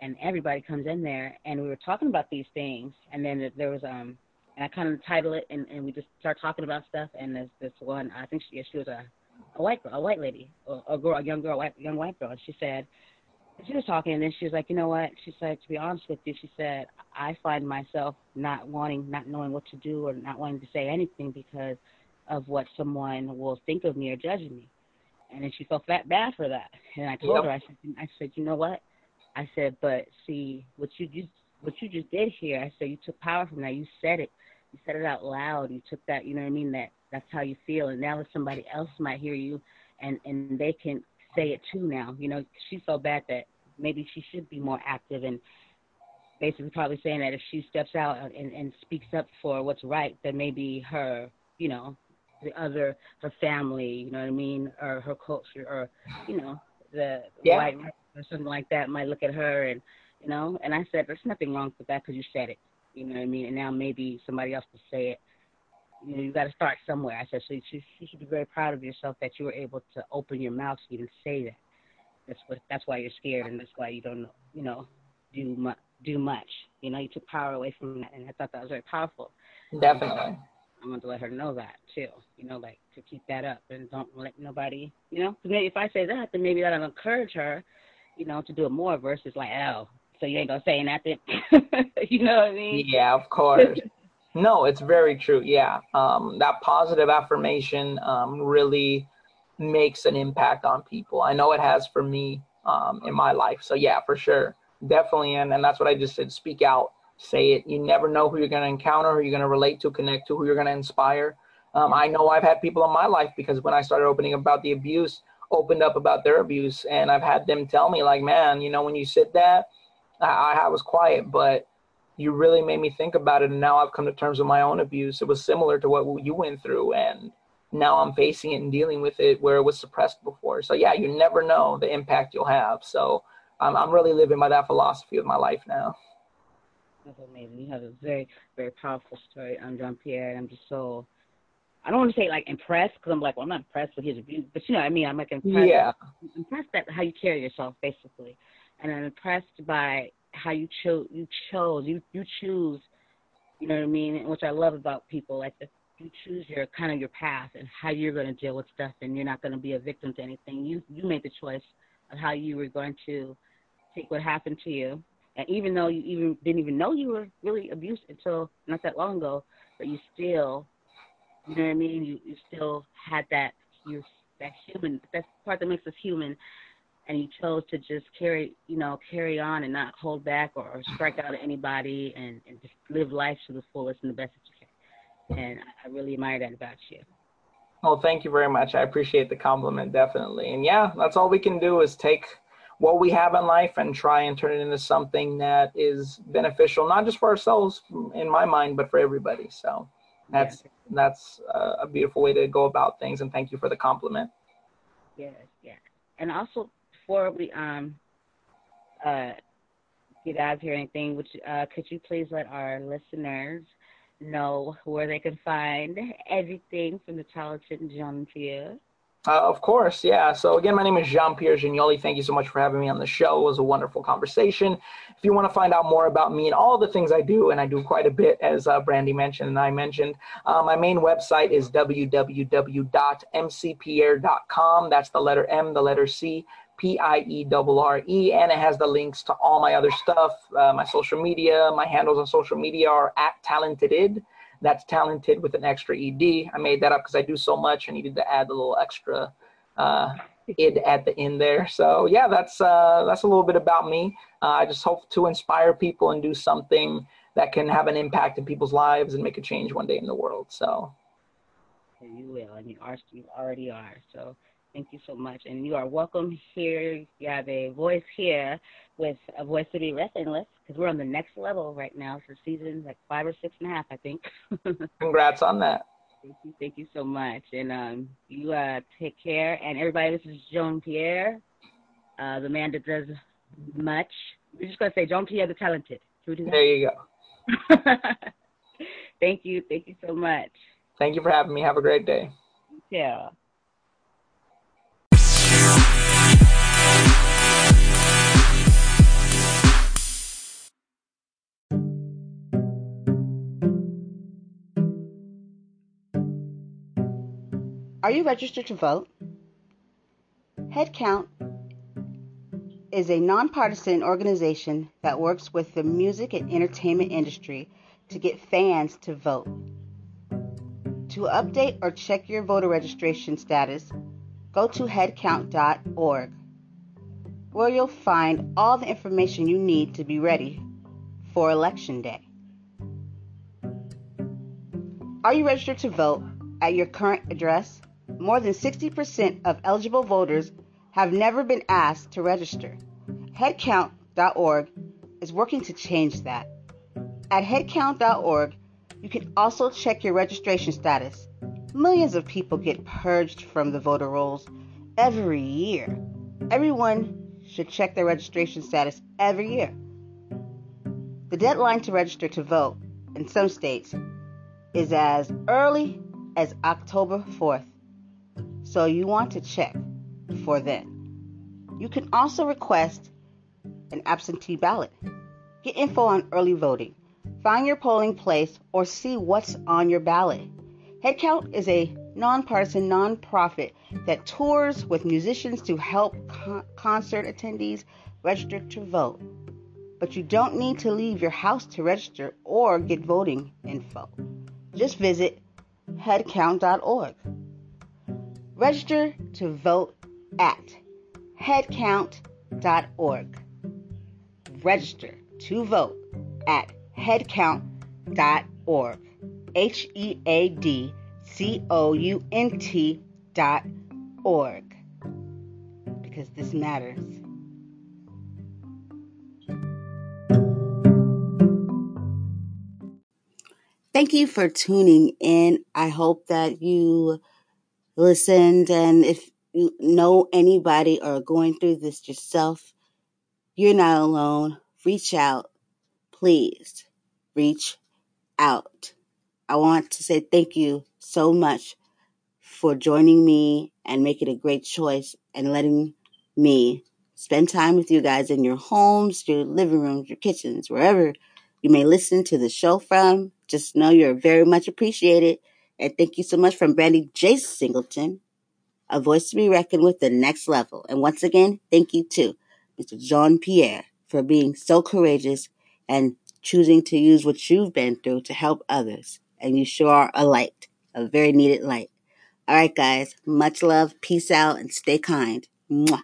and everybody comes in there and we were talking about these things and then there was um I kind of title it and, and we just start talking about stuff and there's this one I think she she was a a white girl, a white lady, a, a girl, a young girl, a white, young white girl. And she said, she was talking, and then she was like, you know what? She said, to be honest with you, she said, I find myself not wanting, not knowing what to do, or not wanting to say anything because of what someone will think of me or judging me. And then she felt that bad for that. And I told yep. her, I said, I said, you know what? I said, but see, what you just what you just did here, I said you took power from that. You said it. You said it out loud. You took that. You know what I mean? That that's how you feel. And now that somebody else might hear you, and and they can say it too. Now, you know, she's so bad that maybe she should be more active and basically probably saying that if she steps out and, and speaks up for what's right, then maybe her, you know, the other her family, you know what I mean, or her culture, or you know, the yeah. white or something like that might look at her and you know and i said there's nothing wrong with that because you said it you know what i mean? And now maybe somebody else will say it. You know you got to start somewhere. I said so you should, you should be very proud of yourself that you were able to open your mouth to even say that. That's what that's why you're scared and that's why you don't you know do much do much. You know you took power away from that and i thought that was very powerful. Definitely. I want to let her know that too. You know, like to keep that up and don't let nobody. You know, maybe if I say that, then maybe that'll encourage her you know, to do it more versus like, oh, so you ain't gonna say nothing. *laughs* you know what I mean? Yeah, of course. no, it's very true. Yeah, um, that positive affirmation um, really makes an impact on people. I know it has for me um, in my life. So yeah, for sure, definitely. And and that's what I just said. Speak out, say it. You never know who you're gonna encounter, who you're gonna relate to, connect to, who you're gonna inspire. Um, I know I've had people in my life because when I started opening about the abuse, opened up about their abuse and I've had them tell me like, man, you know, when you said that, I, I was quiet, but you really made me think about it. And now I've come to terms with my own abuse. It was similar to what you went through. And now I'm facing it and dealing with it where it was suppressed before. So yeah, you never know the impact you'll have. So I'm, I'm really living by that philosophy of my life now. That's amazing. You have a very, very powerful story. Um, I'm John Pierre, and I'm just so I don't want to say like impressed because I'm like, well, I'm not impressed with his abuse, but you know what I mean. I'm like impressed. Yeah. Impressed at how you carry yourself, basically, and I'm impressed by how you chose. You chose. You you choose. You know what I mean? Which I love about people, like you choose your kind of your path and how you're going to deal with stuff, and you're not going to be a victim to anything. You you made the choice of how you were going to take what happened to you, and even though you even didn't even know you were really abused until not that long ago, but you still you know what I mean? You you still had that you that human that part that makes us human and he chose to just carry you know, carry on and not hold back or, or strike out at anybody and, and just live life to the fullest and the best that you can. And I really admire that about you. Well, thank you very much. I appreciate the compliment, definitely. And yeah, that's all we can do is take what we have in life and try and turn it into something that is beneficial, not just for ourselves, in my mind, but for everybody. So that's yeah. that's uh, a beautiful way to go about things. And thank you for the compliment. Yes, yeah. And also before we um uh get out of here anything, which uh could you please let our listeners know where they can find everything from the talented Jean Pierre? Uh, of course, yeah. So again, my name is Jean-Pierre Giagnoli. Thank you so much for having me on the show. It was a wonderful conversation. If you want to find out more about me and all the things I do, and I do quite a bit, as uh, Brandy mentioned and I mentioned, uh, my main website is www.mcpierre.com. That's the letter M, the letter C, P-I-E-R-R-E, and it has the links to all my other stuff, uh, my social media. My handles on social media are at talenteded. That's talented with an extra ed. I made that up because I do so much. I needed to add a little extra uh, id at the end there. So yeah, that's uh, that's a little bit about me. Uh, I just hope to inspire people and do something that can have an impact in people's lives and make a change one day in the world. So you will, you are you already are. So Thank you so much. And you are welcome here. You have a voice here with a voice to be with because we're on the next level right now for season like five or six and a half, I think. *laughs* Congrats on that. Thank you. Thank you so much. And um, you uh, take care. And everybody, this is Jean Pierre, uh, the man that does much. We're just going to say Jean Pierre the Talented. There you go. *laughs* Thank you. Thank you so much. Thank you for having me. Have a great day. Yeah. Are you registered to vote? Headcount is a nonpartisan organization that works with the music and entertainment industry to get fans to vote. To update or check your voter registration status, go to headcount.org, where you'll find all the information you need to be ready for Election Day. Are you registered to vote at your current address? More than 60% of eligible voters have never been asked to register. Headcount.org is working to change that. At headcount.org, you can also check your registration status. Millions of people get purged from the voter rolls every year. Everyone should check their registration status every year. The deadline to register to vote in some states is as early as October 4th. So you want to check for then. You can also request an absentee ballot. Get info on early voting. Find your polling place or see what's on your ballot. Headcount is a nonpartisan nonprofit that tours with musicians to help con- concert attendees register to vote. But you don't need to leave your house to register or get voting info. Just visit headcount.org. Register to vote at headcount.org. Register to vote at headcount.org. H E A D C O U N T dot org. Because this matters. Thank you for tuning in. I hope that you listened. And if you know anybody or going through this yourself, you're not alone. Reach out. Please reach out. I want to say thank you so much for joining me and making a great choice and letting me spend time with you guys in your homes, your living rooms, your kitchens, wherever you may listen to the show from. Just know you're very much appreciated. And thank you so much from Brandy J. Singleton, a voice to be reckoned with the next level. And once again, thank you to Mr. Jean Pierre for being so courageous and choosing to use what you've been through to help others. And you sure are a light, a very needed light. All right, guys, much love, peace out, and stay kind. Mwah.